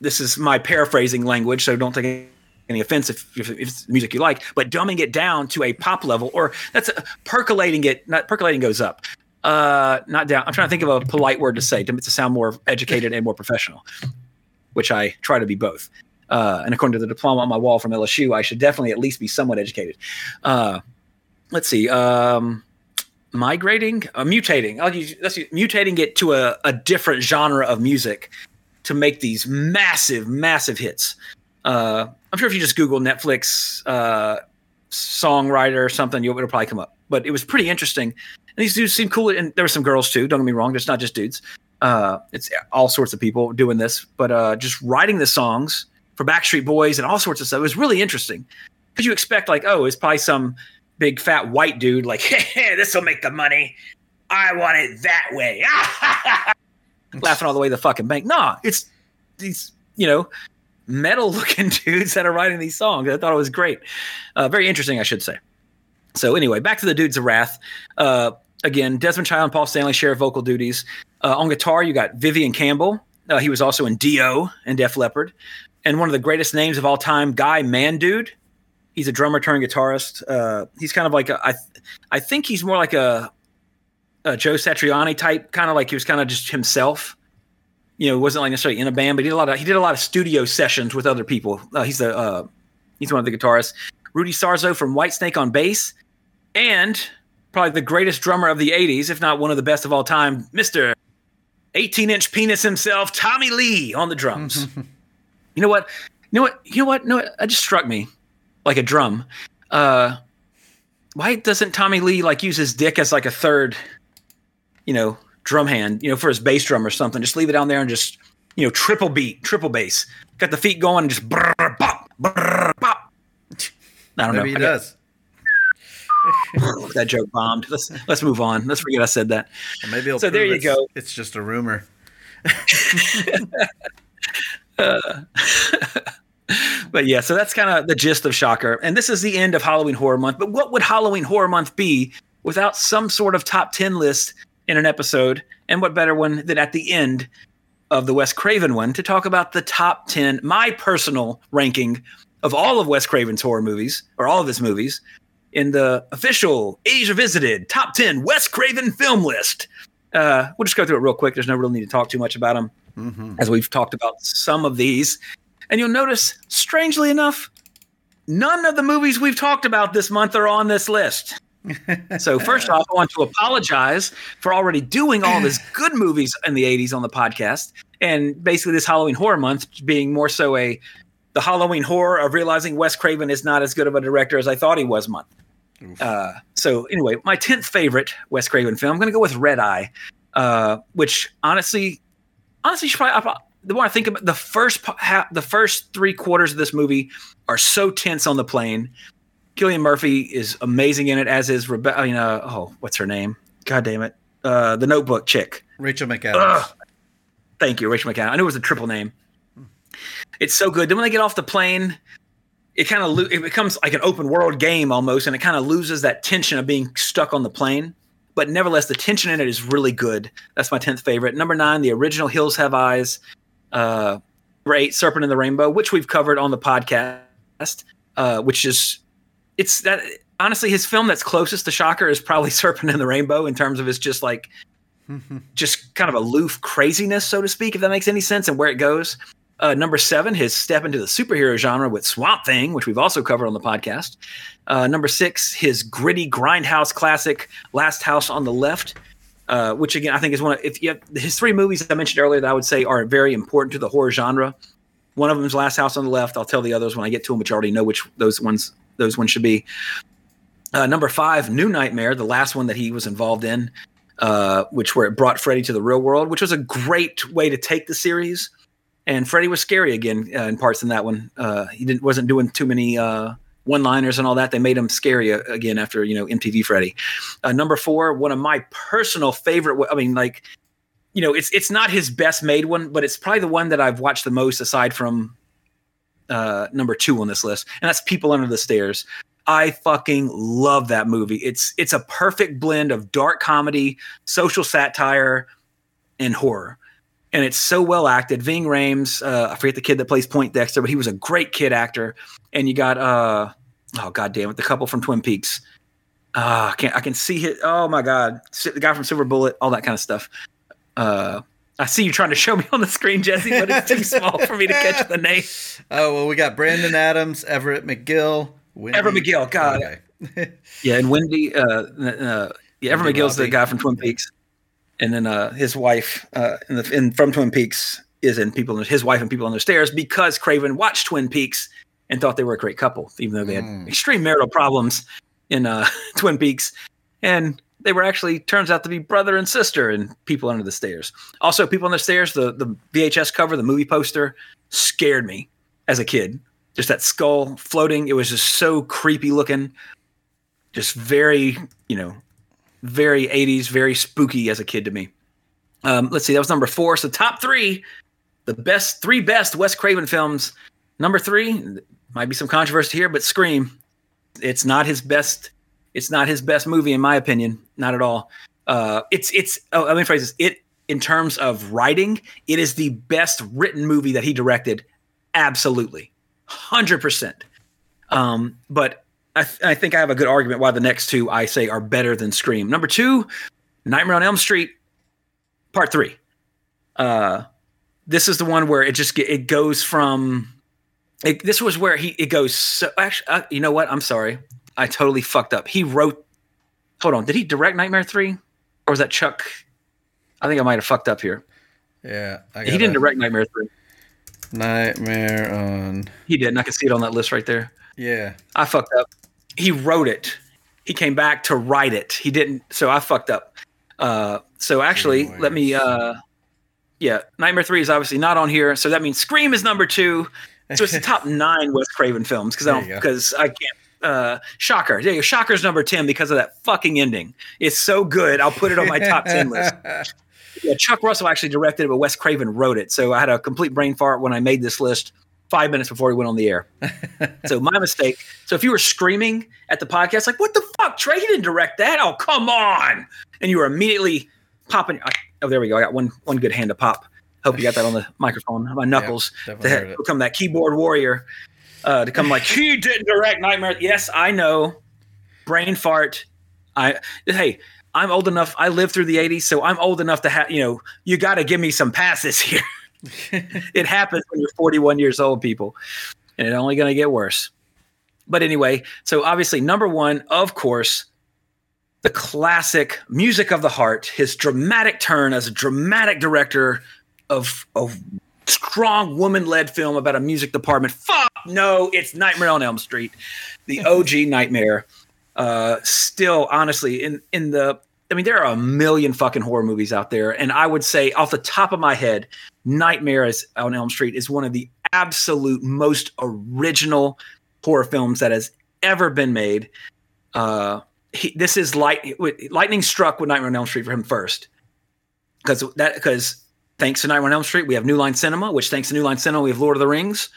this is my paraphrasing language, so don't take any offense if, if, if it's music you like, but dumbing it down to a pop level, or that's a, percolating it. Not percolating goes up, uh, not down. I'm trying to think of a polite word to say to, to sound more educated and more professional, which I try to be both. Uh, and according to the diploma on my wall from LSU, I should definitely at least be somewhat educated. Uh, let's see. Um, migrating, uh, mutating. I'll use, let's use, mutating it to a, a different genre of music to make these massive, massive hits. Uh, I'm sure if you just Google Netflix uh, songwriter or something, you'll it'll probably come up. But it was pretty interesting. These dudes seem cool, and there were some girls too. Don't get me wrong; it's not just dudes. Uh, it's all sorts of people doing this, but uh, just writing the songs for Backstreet Boys and all sorts of stuff. It was really interesting because you expect like, oh, it's probably some big fat white dude like, hey, this will make the money. I want it that way. Laughing all the way to the fucking bank. Nah, it's these, you know, metal looking dudes that are writing these songs. I thought it was great. Uh, very interesting, I should say. So anyway, back to the Dudes of Wrath. Uh, again, Desmond Child and Paul Stanley share vocal duties. Uh, on guitar, you got Vivian Campbell. Uh, he was also in Dio and Def Leppard. And one of the greatest names of all time, Guy Mann-Dude. He's a drummer turned guitarist. Uh, he's kind of like i think he's more like a, a Joe Satriani type, kind of like he was kind of just himself. You know, wasn't like necessarily in a band, but he did a lot of he did a lot of studio sessions with other people. Uh, he's the uh, he's one of the guitarists. Rudy Sarzo from Whitesnake on bass, and probably the greatest drummer of the '80s, if not one of the best of all time, Mister 18 inch penis himself, Tommy Lee on the drums. you know what? You know what? You know what? No, it just struck me like a drum. Uh, why doesn't Tommy Lee like use his dick as like a third, you know, drum hand, you know, for his bass drum or something? Just leave it down there and just, you know, triple beat, triple bass. Got the feet going and just brrr, bop, brrr, bop. I don't Maybe he know. I got- does. That joke bombed. Let's let's move on. Let's forget I said that. Or maybe So there you go. It's just a rumor. But yeah, so that's kind of the gist of Shocker. And this is the end of Halloween Horror Month. But what would Halloween Horror Month be without some sort of top 10 list in an episode? And what better one than at the end of the Wes Craven one to talk about the top 10, my personal ranking of all of Wes Craven's horror movies, or all of his movies, in the official 80s Revisited top 10 Wes Craven film list. Uh, we'll just go through it real quick. There's no real need to talk too much about them Mm-hmm. as we've talked about some of these. And you'll notice, strangely enough, none of the movies we've talked about this month are on this list. so, first off, I want to apologize for already doing all this good movies in the 80s on the podcast. And basically, this Halloween horror month being more so a the Halloween horror of realizing Wes Craven is not as good of a director as I thought he was month. Uh, so, anyway, my 10th favorite Wes Craven film, I'm going to go with Red Eye, uh, which honestly, honestly, should probably, I- the more I think about the first half, the first three quarters of this movie are so tense on the plane. Cillian Murphy is amazing in it, as is Rebecca. I mean, uh, oh, what's her name? God damn it, uh, the Notebook chick. Rachel McAdams. Ugh. Thank you, Rachel McAdams. I knew it was a triple name. It's so good. Then when they get off the plane, it kind of lo- it becomes like an open world game almost, and it kind of loses that tension of being stuck on the plane. But nevertheless, the tension in it is really good. That's my tenth favorite. Number nine, the original Hills Have Eyes. Uh, number eight, Serpent in the Rainbow, which we've covered on the podcast. Uh, which is it's that honestly his film that's closest to Shocker is probably Serpent in the Rainbow in terms of its just like just kind of aloof craziness, so to speak, if that makes any sense, and where it goes. Uh, number seven, his step into the superhero genre with Swamp Thing, which we've also covered on the podcast. Uh, number six, his gritty grindhouse classic, Last House on the Left, uh, which again I think is one of if you have his three movies I mentioned earlier that I would say are very important to the horror genre One of them is Last House on the Left. I'll tell the others when I get to them, but you already know which those ones those ones should be. Uh, number five, New Nightmare, the last one that he was involved in, uh, which where it brought Freddy to the real world, which was a great way to take the series. And Freddy was scary again uh, in parts in that one. Uh, he didn't wasn't doing too many uh, one-liners and all that. They made him scary uh, again after you know MTV Freddy. Uh, number four, one of my personal favorite. I mean, like you know, it's it's not his best made one, but it's probably the one that I've watched the most aside from uh, number two on this list, and that's People Under the Stairs. I fucking love that movie. It's it's a perfect blend of dark comedy, social satire, and horror. And it's so well acted. Ving Rhames, uh, I forget the kid that plays Poindexter, but he was a great kid actor. And you got uh oh god damn it, the couple from Twin Peaks. Uh, I can I can see it. Oh my god, the guy from Silver Bullet, all that kind of stuff. Uh, I see you trying to show me on the screen, Jesse, but it's too small for me to catch the name. Oh well, we got Brandon Adams, Everett McGill, Wendy. Everett McGill, God. Okay. Yeah, and Wendy, uh, uh, yeah, Everett Wendy McGill's the guy from Twin Peaks, and then uh, his wife, uh, in the in from Twin Peaks, is in People. His wife and People on the Stairs because Craven watched Twin Peaks and thought they were a great couple, even though they had Mm. extreme marital problems in uh, Twin Peaks, and they were actually turns out to be brother and sister in People Under the Stairs. Also, People on the Stairs, the the VHS cover, the movie poster, scared me as a kid. Just that skull floating, it was just so creepy looking just very, you know, very 80s, very spooky as a kid to me. Um, let's see, that was number four. So top three, the best three best Wes Craven films. Number three, might be some controversy here, but Scream. It's not his best. It's not his best movie, in my opinion. Not at all. Uh, it's it's. Oh, let me phrase this. It in terms of writing, it is the best written movie that he directed. Absolutely, hundred percent. Um, but I, th- I think I have a good argument why the next two I say are better than Scream. Number two, Nightmare on Elm Street, Part Three. Uh, this is the one where it just get, it goes from. It, this was where he it goes. So actually, uh, you know what? I'm sorry, I totally fucked up. He wrote. Hold on, did he direct Nightmare Three, or was that Chuck? I think I might have fucked up here. Yeah, I He didn't direct Nightmare Three. Nightmare on. He didn't. I can see it on that list right there. Yeah, I fucked up. He wrote it. He came back to write it. He didn't. So I fucked up. Uh, so actually, let me. Uh, yeah, Nightmare Three is obviously not on here. So that means Scream is number two. So it's the top nine Wes Craven films because I don't because I can't. Uh, Shocker. There you go. Shocker's number ten because of that fucking ending. It's so good. I'll put it on my top ten list. Yeah, Chuck Russell actually directed it, but Wes Craven wrote it. So I had a complete brain fart when I made this list five minutes before we went on the air. so my mistake. So if you were screaming at the podcast, like, what the fuck? Trey, he didn't direct that. Oh, come on. And you were immediately popping. Oh, there we go. I got one one good hand to pop. Hope you got that on the microphone. My knuckles to become that keyboard warrior. Uh, to come like, he didn't direct Nightmare. Yes, I know. Brain fart. I hey, I'm old enough. I lived through the '80s, so I'm old enough to have. You know, you got to give me some passes here. It happens when you're 41 years old, people, and it's only going to get worse. But anyway, so obviously, number one, of course, the classic music of the heart, his dramatic turn as a dramatic director of of strong woman-led film about a music department. Fuck no, it's Nightmare on Elm Street, the OG Nightmare. Uh, still, honestly, in in the I mean, there are a million fucking horror movies out there, and I would say, off the top of my head, Nightmare on Elm Street is one of the absolute most original horror films that has ever been made. Uh, he, this is light, lightning struck with Nightmare on Elm Street for him first, because that because thanks to Nightmare on Elm Street, we have New Line Cinema, which thanks to New Line Cinema, we have Lord of the Rings.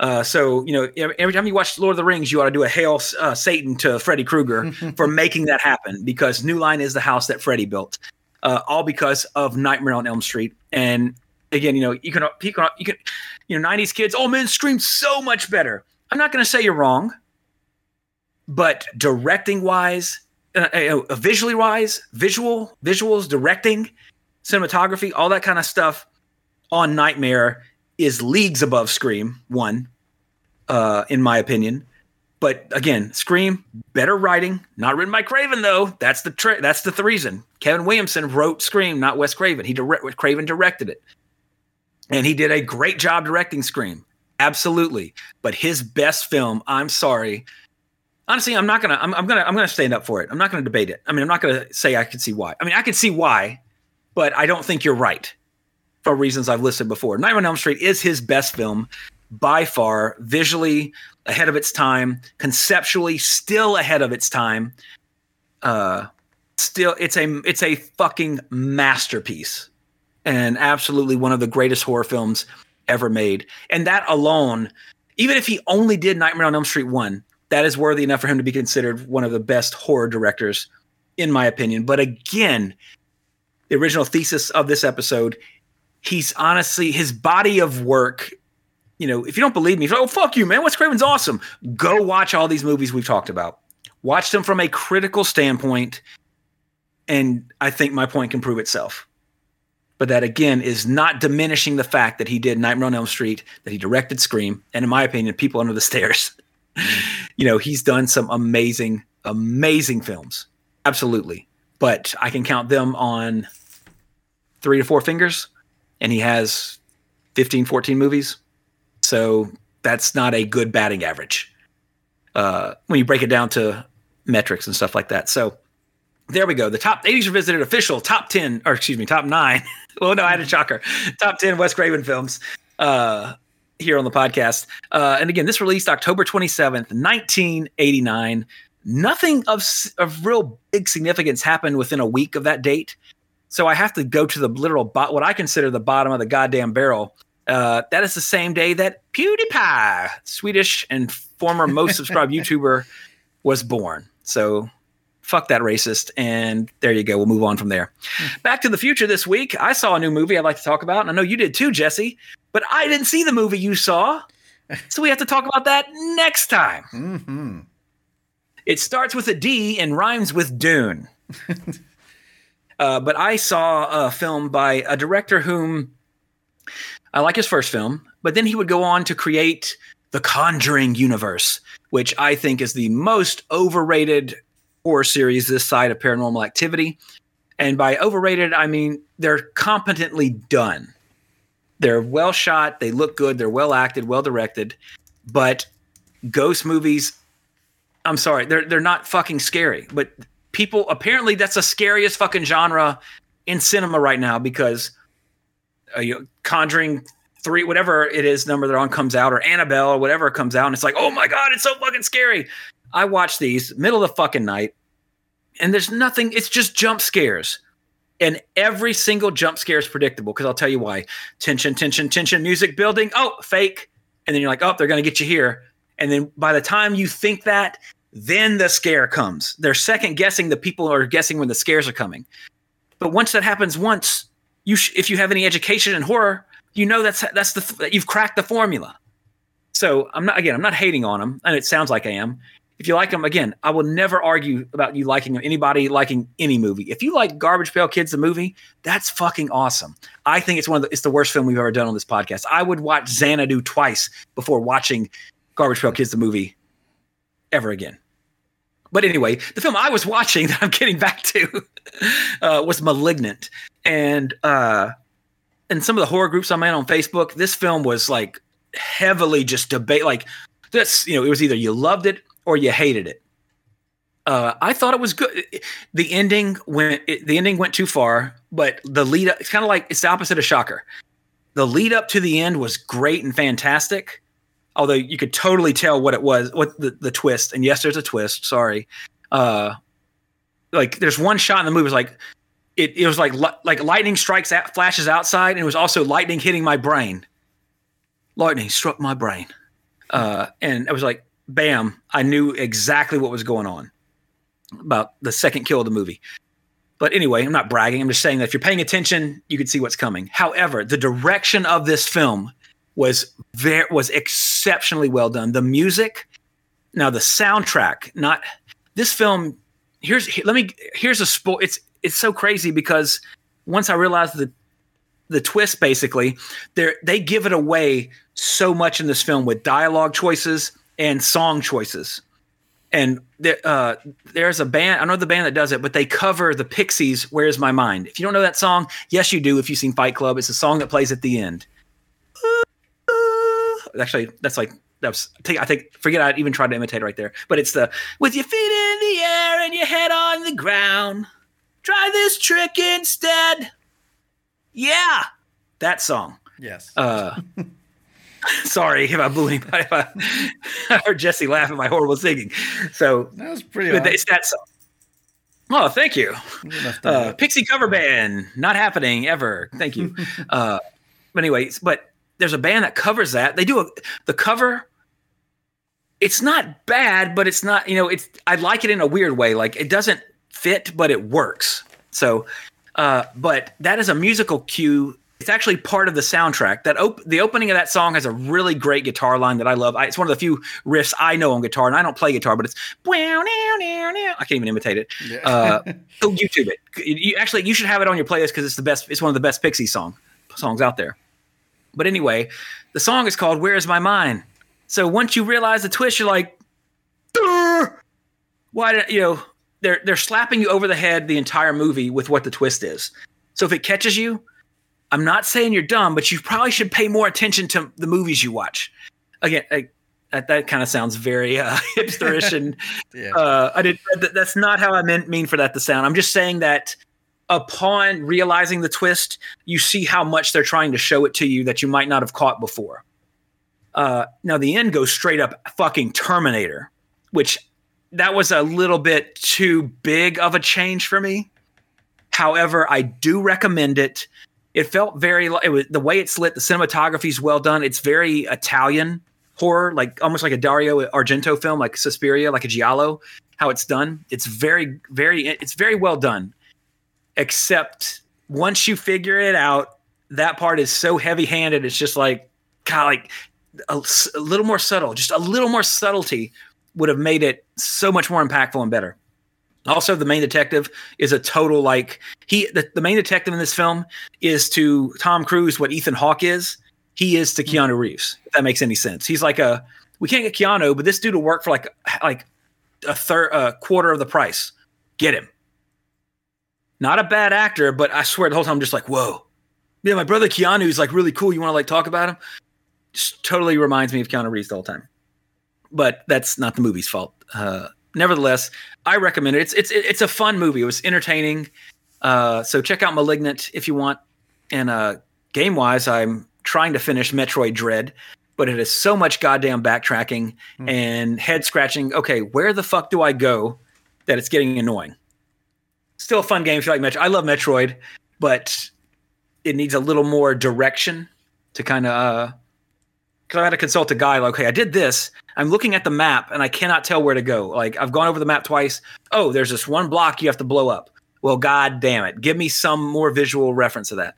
Uh, so you know, every, time you watch Lord of the Rings, you ought to do a hail uh, Satan to Freddy Krueger for making that happen because New Line is the house that Freddy built, uh, all because of Nightmare on Elm Street. And again, you know, you can you can you can you know, '90s kids, oh man, scream so much better. I'm not going to say you're wrong, but directing wise, uh, uh, visually wise, visual visuals, directing, cinematography, all that kind of stuff on Nightmare is leagues above Scream one, uh, in my opinion. But again, Scream better writing, not written by Craven though. That's the tri- that's the th- reason. Kevin Williamson wrote Scream, not Wes Craven. He direct Craven directed it, and he did a great job directing Scream. Absolutely. But his best film, I'm sorry. Honestly, I'm not gonna I'm, I'm gonna I'm gonna stand up for it. I'm not gonna debate it. I mean, I'm not gonna say I can see why. I mean, I can see why, but I don't think you're right for reasons I've listed before. Nightmare on Elm Street is his best film by far, visually ahead of its time, conceptually still ahead of its time. Uh still it's a it's a fucking masterpiece and absolutely one of the greatest horror films ever made. And that alone, even if he only did Nightmare on Elm Street 1, that is worthy enough for him to be considered one of the best horror directors in my opinion. But again, the original thesis of this episode, he's honestly his body of work you know, if you don't believe me, oh fuck you, man, Wes Craven's awesome. Go watch all these movies we've talked about. Watch them from a critical standpoint, and I think my point can prove itself. But that again is not diminishing the fact that he did Nightmare on Elm Street, that he directed Scream, and in my opinion, People Under the Stairs. you know, he's done some amazing, amazing films. Absolutely. But I can count them on three to four fingers, and he has 15, 14 movies. So that's not a good batting average uh, when you break it down to metrics and stuff like that. So there we go. The top 80s revisited official top 10, or excuse me, top nine. well, no, I had a shocker. top 10 Wes Craven films uh, here on the podcast. Uh, and again, this released October 27th, 1989. Nothing of, of real big significance happened within a week of that date. So I have to go to the literal, bo- what I consider the bottom of the goddamn barrel uh, that is the same day that PewDiePie, Swedish and former most subscribed YouTuber, was born. So fuck that racist. And there you go. We'll move on from there. Back to the future this week. I saw a new movie I'd like to talk about. And I know you did too, Jesse, but I didn't see the movie you saw. So we have to talk about that next time. Mm-hmm. It starts with a D and rhymes with Dune. uh, but I saw a film by a director whom I like his first film, but then he would go on to create the Conjuring universe, which I think is the most overrated horror series this side of paranormal activity. And by overrated, I mean they're competently done. They're well shot, they look good, they're well acted, well directed, but ghost movies I'm sorry, they're they're not fucking scary, but people apparently that's the scariest fucking genre in cinema right now because uh, you know, Conjuring three, whatever it is, number they're on comes out, or Annabelle or whatever comes out, and it's like, oh my god, it's so fucking scary. I watch these middle of the fucking night, and there's nothing. It's just jump scares, and every single jump scare is predictable. Because I'll tell you why: tension, tension, tension, music building. Oh, fake, and then you're like, oh, they're gonna get you here, and then by the time you think that, then the scare comes. They're second guessing the people are guessing when the scares are coming. But once that happens once, you sh- if you have any education in horror, you know that's that's the you've cracked the formula. So I'm not again, I'm not hating on them, and it sounds like I am. If you like them, again, I will never argue about you liking them. anybody liking any movie. If you like Garbage Pail Kids the movie, that's fucking awesome. I think it's one of the it's the worst film we've ever done on this podcast. I would watch Xanadu twice before watching Garbage Pail Kids the movie ever again. But anyway, the film I was watching that I'm getting back to uh, was Malignant, and uh, and some of the horror groups I'm in on Facebook, this film was like heavily just debate. Like this, you know, it was either you loved it or you hated it. Uh, I thought it was good. The ending went. It, the ending went too far, but the lead up. It's kind of like it's the opposite of Shocker. The lead up to the end was great and fantastic, although you could totally tell what it was, what the, the twist. And yes, there's a twist. Sorry. Uh, like there's one shot in the movie was like it, it was like like lightning strikes at, flashes outside, and it was also lightning hitting my brain. Lightning struck my brain, uh, and I was like bam! I knew exactly what was going on about the second kill of the movie. But anyway, I'm not bragging. I'm just saying that if you're paying attention, you can see what's coming. However, the direction of this film was very was exceptionally well done. The music, now the soundtrack, not this film. Here's let me here's a sport. It's it's so crazy because once I realized the the twist basically they they give it away so much in this film with dialogue choices and song choices and there, uh, there's a band i know the band that does it but they cover the pixies where's my mind if you don't know that song yes you do if you've seen fight club it's a song that plays at the end Actually, that's like that was. I think forget I even tried to imitate right there. But it's the with your feet in the air and your head on the ground. Try this trick instead. Yeah, that song. Yes. Uh, sorry if I blew anybody. If I, I heard Jesse laugh at my horrible singing. So that was pretty. but it's that song. Oh, thank you. Uh, Pixie cover band, not happening ever. Thank you. uh, but anyways, but there's a band that covers that. They do a, the cover. It's not bad, but it's not. You know, it's. I like it in a weird way. Like it doesn't fit, but it works. So, uh, but that is a musical cue it's actually part of the soundtrack. That op- the opening of that song has a really great guitar line that I love. I, it's one of the few riffs I know on guitar, and I don't play guitar, but it's I can't even imitate it. Yeah. Uh, go YouTube it. You, actually, you should have it on your playlist because it's the best. It's one of the best Pixie song songs out there. But anyway, the song is called "Where's My Mind." So once you realize the twist, you're like, Durr! why? Did, you know, they're they're slapping you over the head the entire movie with what the twist is. So if it catches you, I'm not saying you're dumb, but you probably should pay more attention to the movies you watch. Again, I, that, that kind of sounds very uh, hipsterish, and yeah. uh, I did. That, that's not how I meant mean for that to sound. I'm just saying that upon realizing the twist, you see how much they're trying to show it to you that you might not have caught before. Uh, now the end goes straight up fucking Terminator, which that was a little bit too big of a change for me. However, I do recommend it it felt very it was the way it's lit the cinematography is well done it's very italian horror like almost like a dario argento film like suspiria like a giallo how it's done it's very very it's very well done except once you figure it out that part is so heavy handed it's just like god like a, a little more subtle just a little more subtlety would have made it so much more impactful and better also, the main detective is a total like he the, the main detective in this film is to Tom Cruise what Ethan Hawke is. He is to. Keanu Reeves. If that makes any sense. He's like a we can't get Keanu, but this dude will work for like like a third a quarter of the price. Get him. Not a bad actor, but I swear the whole time I'm just like, whoa. Yeah, my brother Keanu is like really cool. You want to like talk about him? Just totally reminds me of Keanu Reeves the whole time. But that's not the movie's fault. Uh, nevertheless, I recommend it. It's it's it's a fun movie. It was entertaining. Uh, so check out *Malignant* if you want. And uh, game wise, I'm trying to finish Metroid Dread, but it has so much goddamn backtracking mm. and head scratching. Okay, where the fuck do I go? That it's getting annoying. Still a fun game if you like Metroid. I love Metroid, but it needs a little more direction to kind of uh, because I had to consult a guy. Like, okay, I did this. I'm looking at the map and I cannot tell where to go. Like, I've gone over the map twice. Oh, there's this one block you have to blow up. Well, god damn it, give me some more visual reference of that.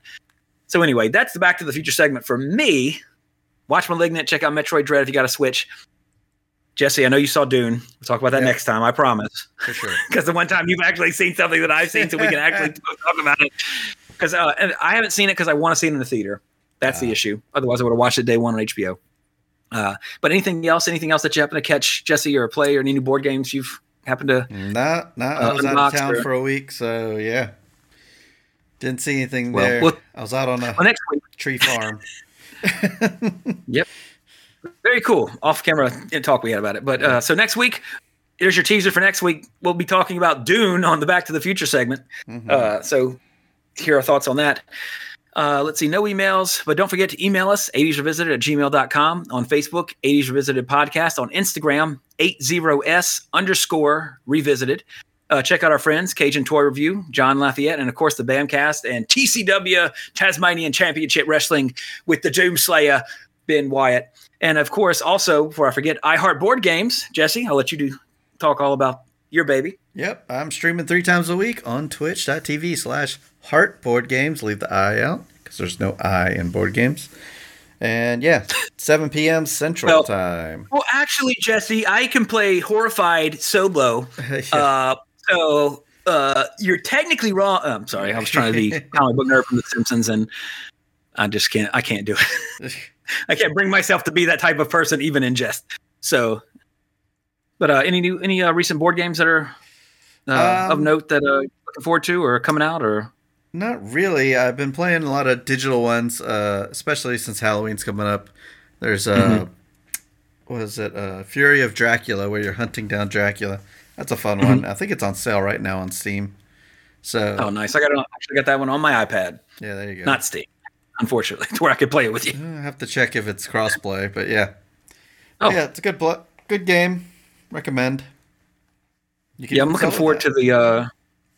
So anyway, that's the Back to the Future segment for me. Watch *Malignant*. Check out *Metroid Dread* if you got a Switch. Jesse, I know you saw Dune. We'll talk about that yeah. next time. I promise. For sure. Because the one time you've actually seen something that I've seen, so we can actually talk about it. Because uh, I haven't seen it because I want to see it in the theater. That's the issue. Otherwise, I would have watched it day one on HBO. Uh, but anything else? Anything else that you happen to catch, Jesse, or a play, or any new board games you've happened to? No, no. Uh, I was out of town or... for a week, so yeah, didn't see anything well, there. Well, I was out on a well, next week. tree farm. yep. Very cool. Off camera talk we had about it. But uh, so next week, here's your teaser for next week. We'll be talking about Dune on the Back to the Future segment. Mm-hmm. Uh, so here are thoughts on that. Uh, let's see, no emails, but don't forget to email us, 80s revisited at gmail.com, on Facebook, 80s revisited podcast, on Instagram, 80s underscore revisited. Uh, check out our friends, Cajun Toy Review, John Lafayette, and of course the Bamcast and TCW Tasmanian Championship Wrestling with the Doomslayer, Ben Wyatt. And of course, also, before I forget, I Heart Board Games. Jesse, I'll let you do talk all about your baby. Yep, I'm streaming three times a week on twitch.tv slash heart board games. Leave the I out because there's no I in board games. And yeah, 7 p.m. Central well, Time. Well, actually, Jesse, I can play Horrified solo. yeah. uh, so uh, you're technically wrong. Oh, I'm sorry, I was trying to be comic book nerd from The Simpsons, and I just can't. I can't do it. I can't bring myself to be that type of person, even in jest. So, but uh, any new, any uh, recent board games that are uh, um, of note that uh, looking forward to or coming out or? Not really. I've been playing a lot of digital ones, uh, especially since Halloween's coming up. There's a uh, what is it? Uh, Fury of Dracula, where you're hunting down Dracula. That's a fun one. I think it's on sale right now on Steam. So Oh, nice. I got it. Actually, got that one on my iPad, yeah, there you go. not Steam. Unfortunately, to where I could play it with you. I have to check if it's crossplay, but yeah. Oh. yeah, it's a good blo- good game. Recommend. You can Yeah, I'm looking forward to the uh,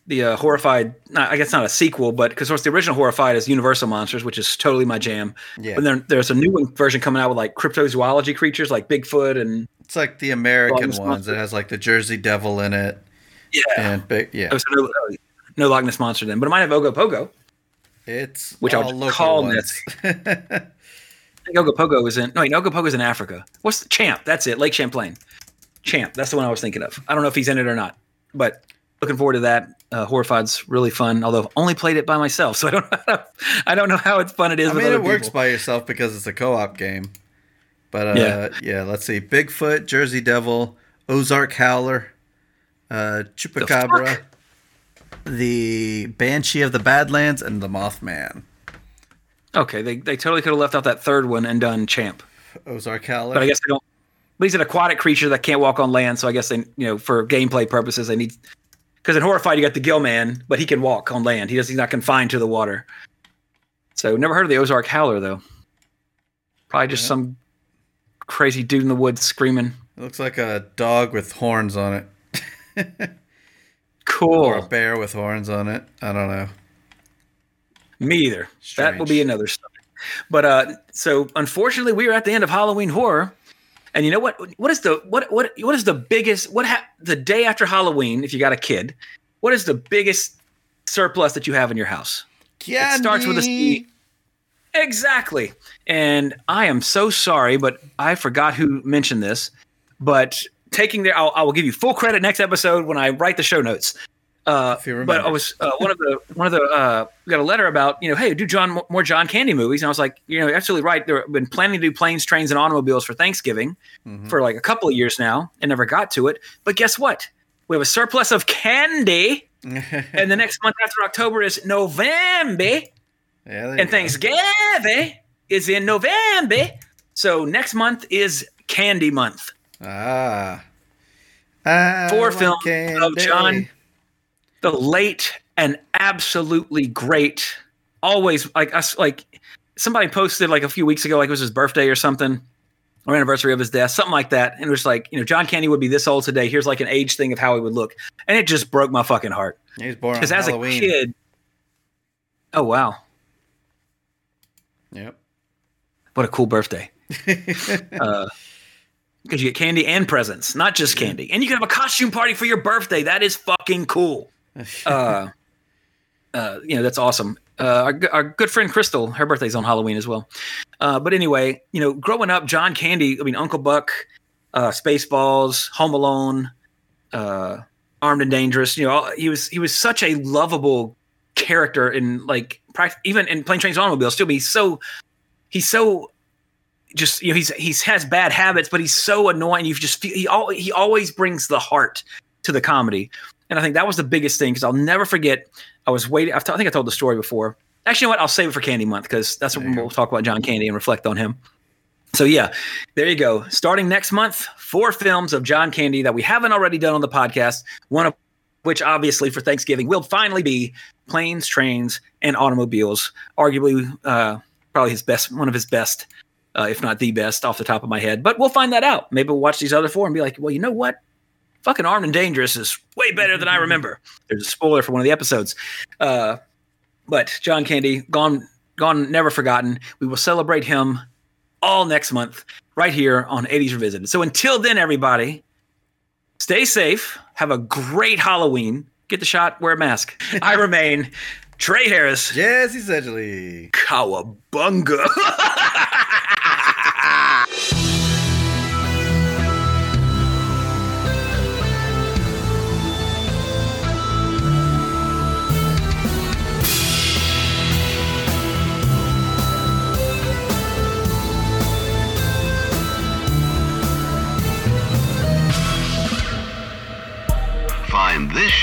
the uh, horrified. Not, I guess not a sequel, but because of course the original horrified is Universal Monsters, which is totally my jam. Yeah. But then there's a new one version coming out with like cryptozoology creatures like Bigfoot and It's like the American ones. It has like the Jersey Devil in it, yeah. and big yeah. Oh, so no, no Loch Ness monster then, but it might have Ogopogo. It's Which I all would local call ones. I think Ogopogo is in. No, wait, Ogopogo is in Africa. What's the Champ? That's it. Lake Champlain. Champ. That's the one I was thinking of. I don't know if he's in it or not, but looking forward to that. Uh, Horrified's really fun. Although I've only played it by myself, so I don't. Know I don't know how it's fun it is. I mean, it works people. by yourself because it's a co-op game. But uh, Yeah. yeah. let's see: Bigfoot, Jersey Devil, Ozark Howler, uh, Chupacabra? The Banshee of the Badlands, and the Mothman. Okay, they they totally could have left out that third one and done Champ, Ozark Howler. but I guess they don't. But he's an aquatic creature that can't walk on land, so I guess they, you know, for gameplay purposes, they need. Because in Horrified, you got the Gill Man, but he can walk on land. He does. He's not confined to the water. So never heard of the Ozark Howler though. Probably just some crazy dude in the woods screaming. it looks like a dog with horns on it, Cool. or a bear with horns on it. I don't know. Me either. That will be another story. But uh, so unfortunately, we are at the end of Halloween horror. And you know what? What is the what what what is the biggest what ha- the day after Halloween? If you got a kid, what is the biggest surplus that you have in your house? Yeah, It starts with a C. Exactly. And I am so sorry, but I forgot who mentioned this. But taking their, I'll, I will give you full credit next episode when I write the show notes. Uh, but I was uh, one of the one of the uh, got a letter about you know hey do John more John Candy movies and I was like you know absolutely right they've been planning to do planes trains and automobiles for Thanksgiving Mm-hmm. for like a couple of years now and never got to it but guess what we have a surplus of candy and the next month after October is November Yeah, and. Thanksgiving is in November. So next month is Candy Month. Ah. I Four films of. John, the late and absolutely great. Always like us, like somebody posted like a few weeks ago, like it was his birthday or something, or anniversary of his death, something like that. And it was like, you know, John Candy would be this old today. Here's like an age thing of how he would look, and it just broke my fucking heart He was born because as Halloween. a kid. Oh wow, Yep. what a cool birthday! uh, because you get candy and presents, not just candy, and you can have a costume party for your birthday. That is fucking cool. Uh, uh, you know that's awesome. Uh, our, our good friend Crystal, her birthday's on Halloween as well. Uh, but anyway, you know, growing up, John Candy, I mean, Uncle Buck, uh, Spaceballs, Home Alone, uh, Armed and Dangerous. You know, all- he was he was such a lovable character in like even in Plane Trains and Automobiles. Still, be so he's so just you know he's he's has bad habits, but he's so annoying. You just feel, he al- he always brings the heart to the comedy, and I think that was the biggest thing because I'll never forget. I was waiting. I've t- I think I told the story before. Actually, you know what? I'll save it for Candy Month because that's when we'll talk about John Candy and reflect on him. So yeah, there you go. Starting next month, four films of John Candy that we haven't already done on the podcast. One of which, obviously, for Thanksgiving will finally be Planes, Trains, and Automobiles. Arguably, uh, probably his best, one of his best, uh, if not the best, off the top of my head. But we'll find that out. Maybe we'll watch these other four and be like, well, you know what? Fucking Armed and Dangerous is way better than I remember. There's a spoiler for one of the episodes. Uh, but John Candy, gone, gone, never forgotten. We will celebrate him all next month right here on 80s Revisited. So until then, everybody, stay safe. Have a great Halloween. Get the shot, wear a mask. I remain Trey Harris. Jesse Sedgley. Cowabunga.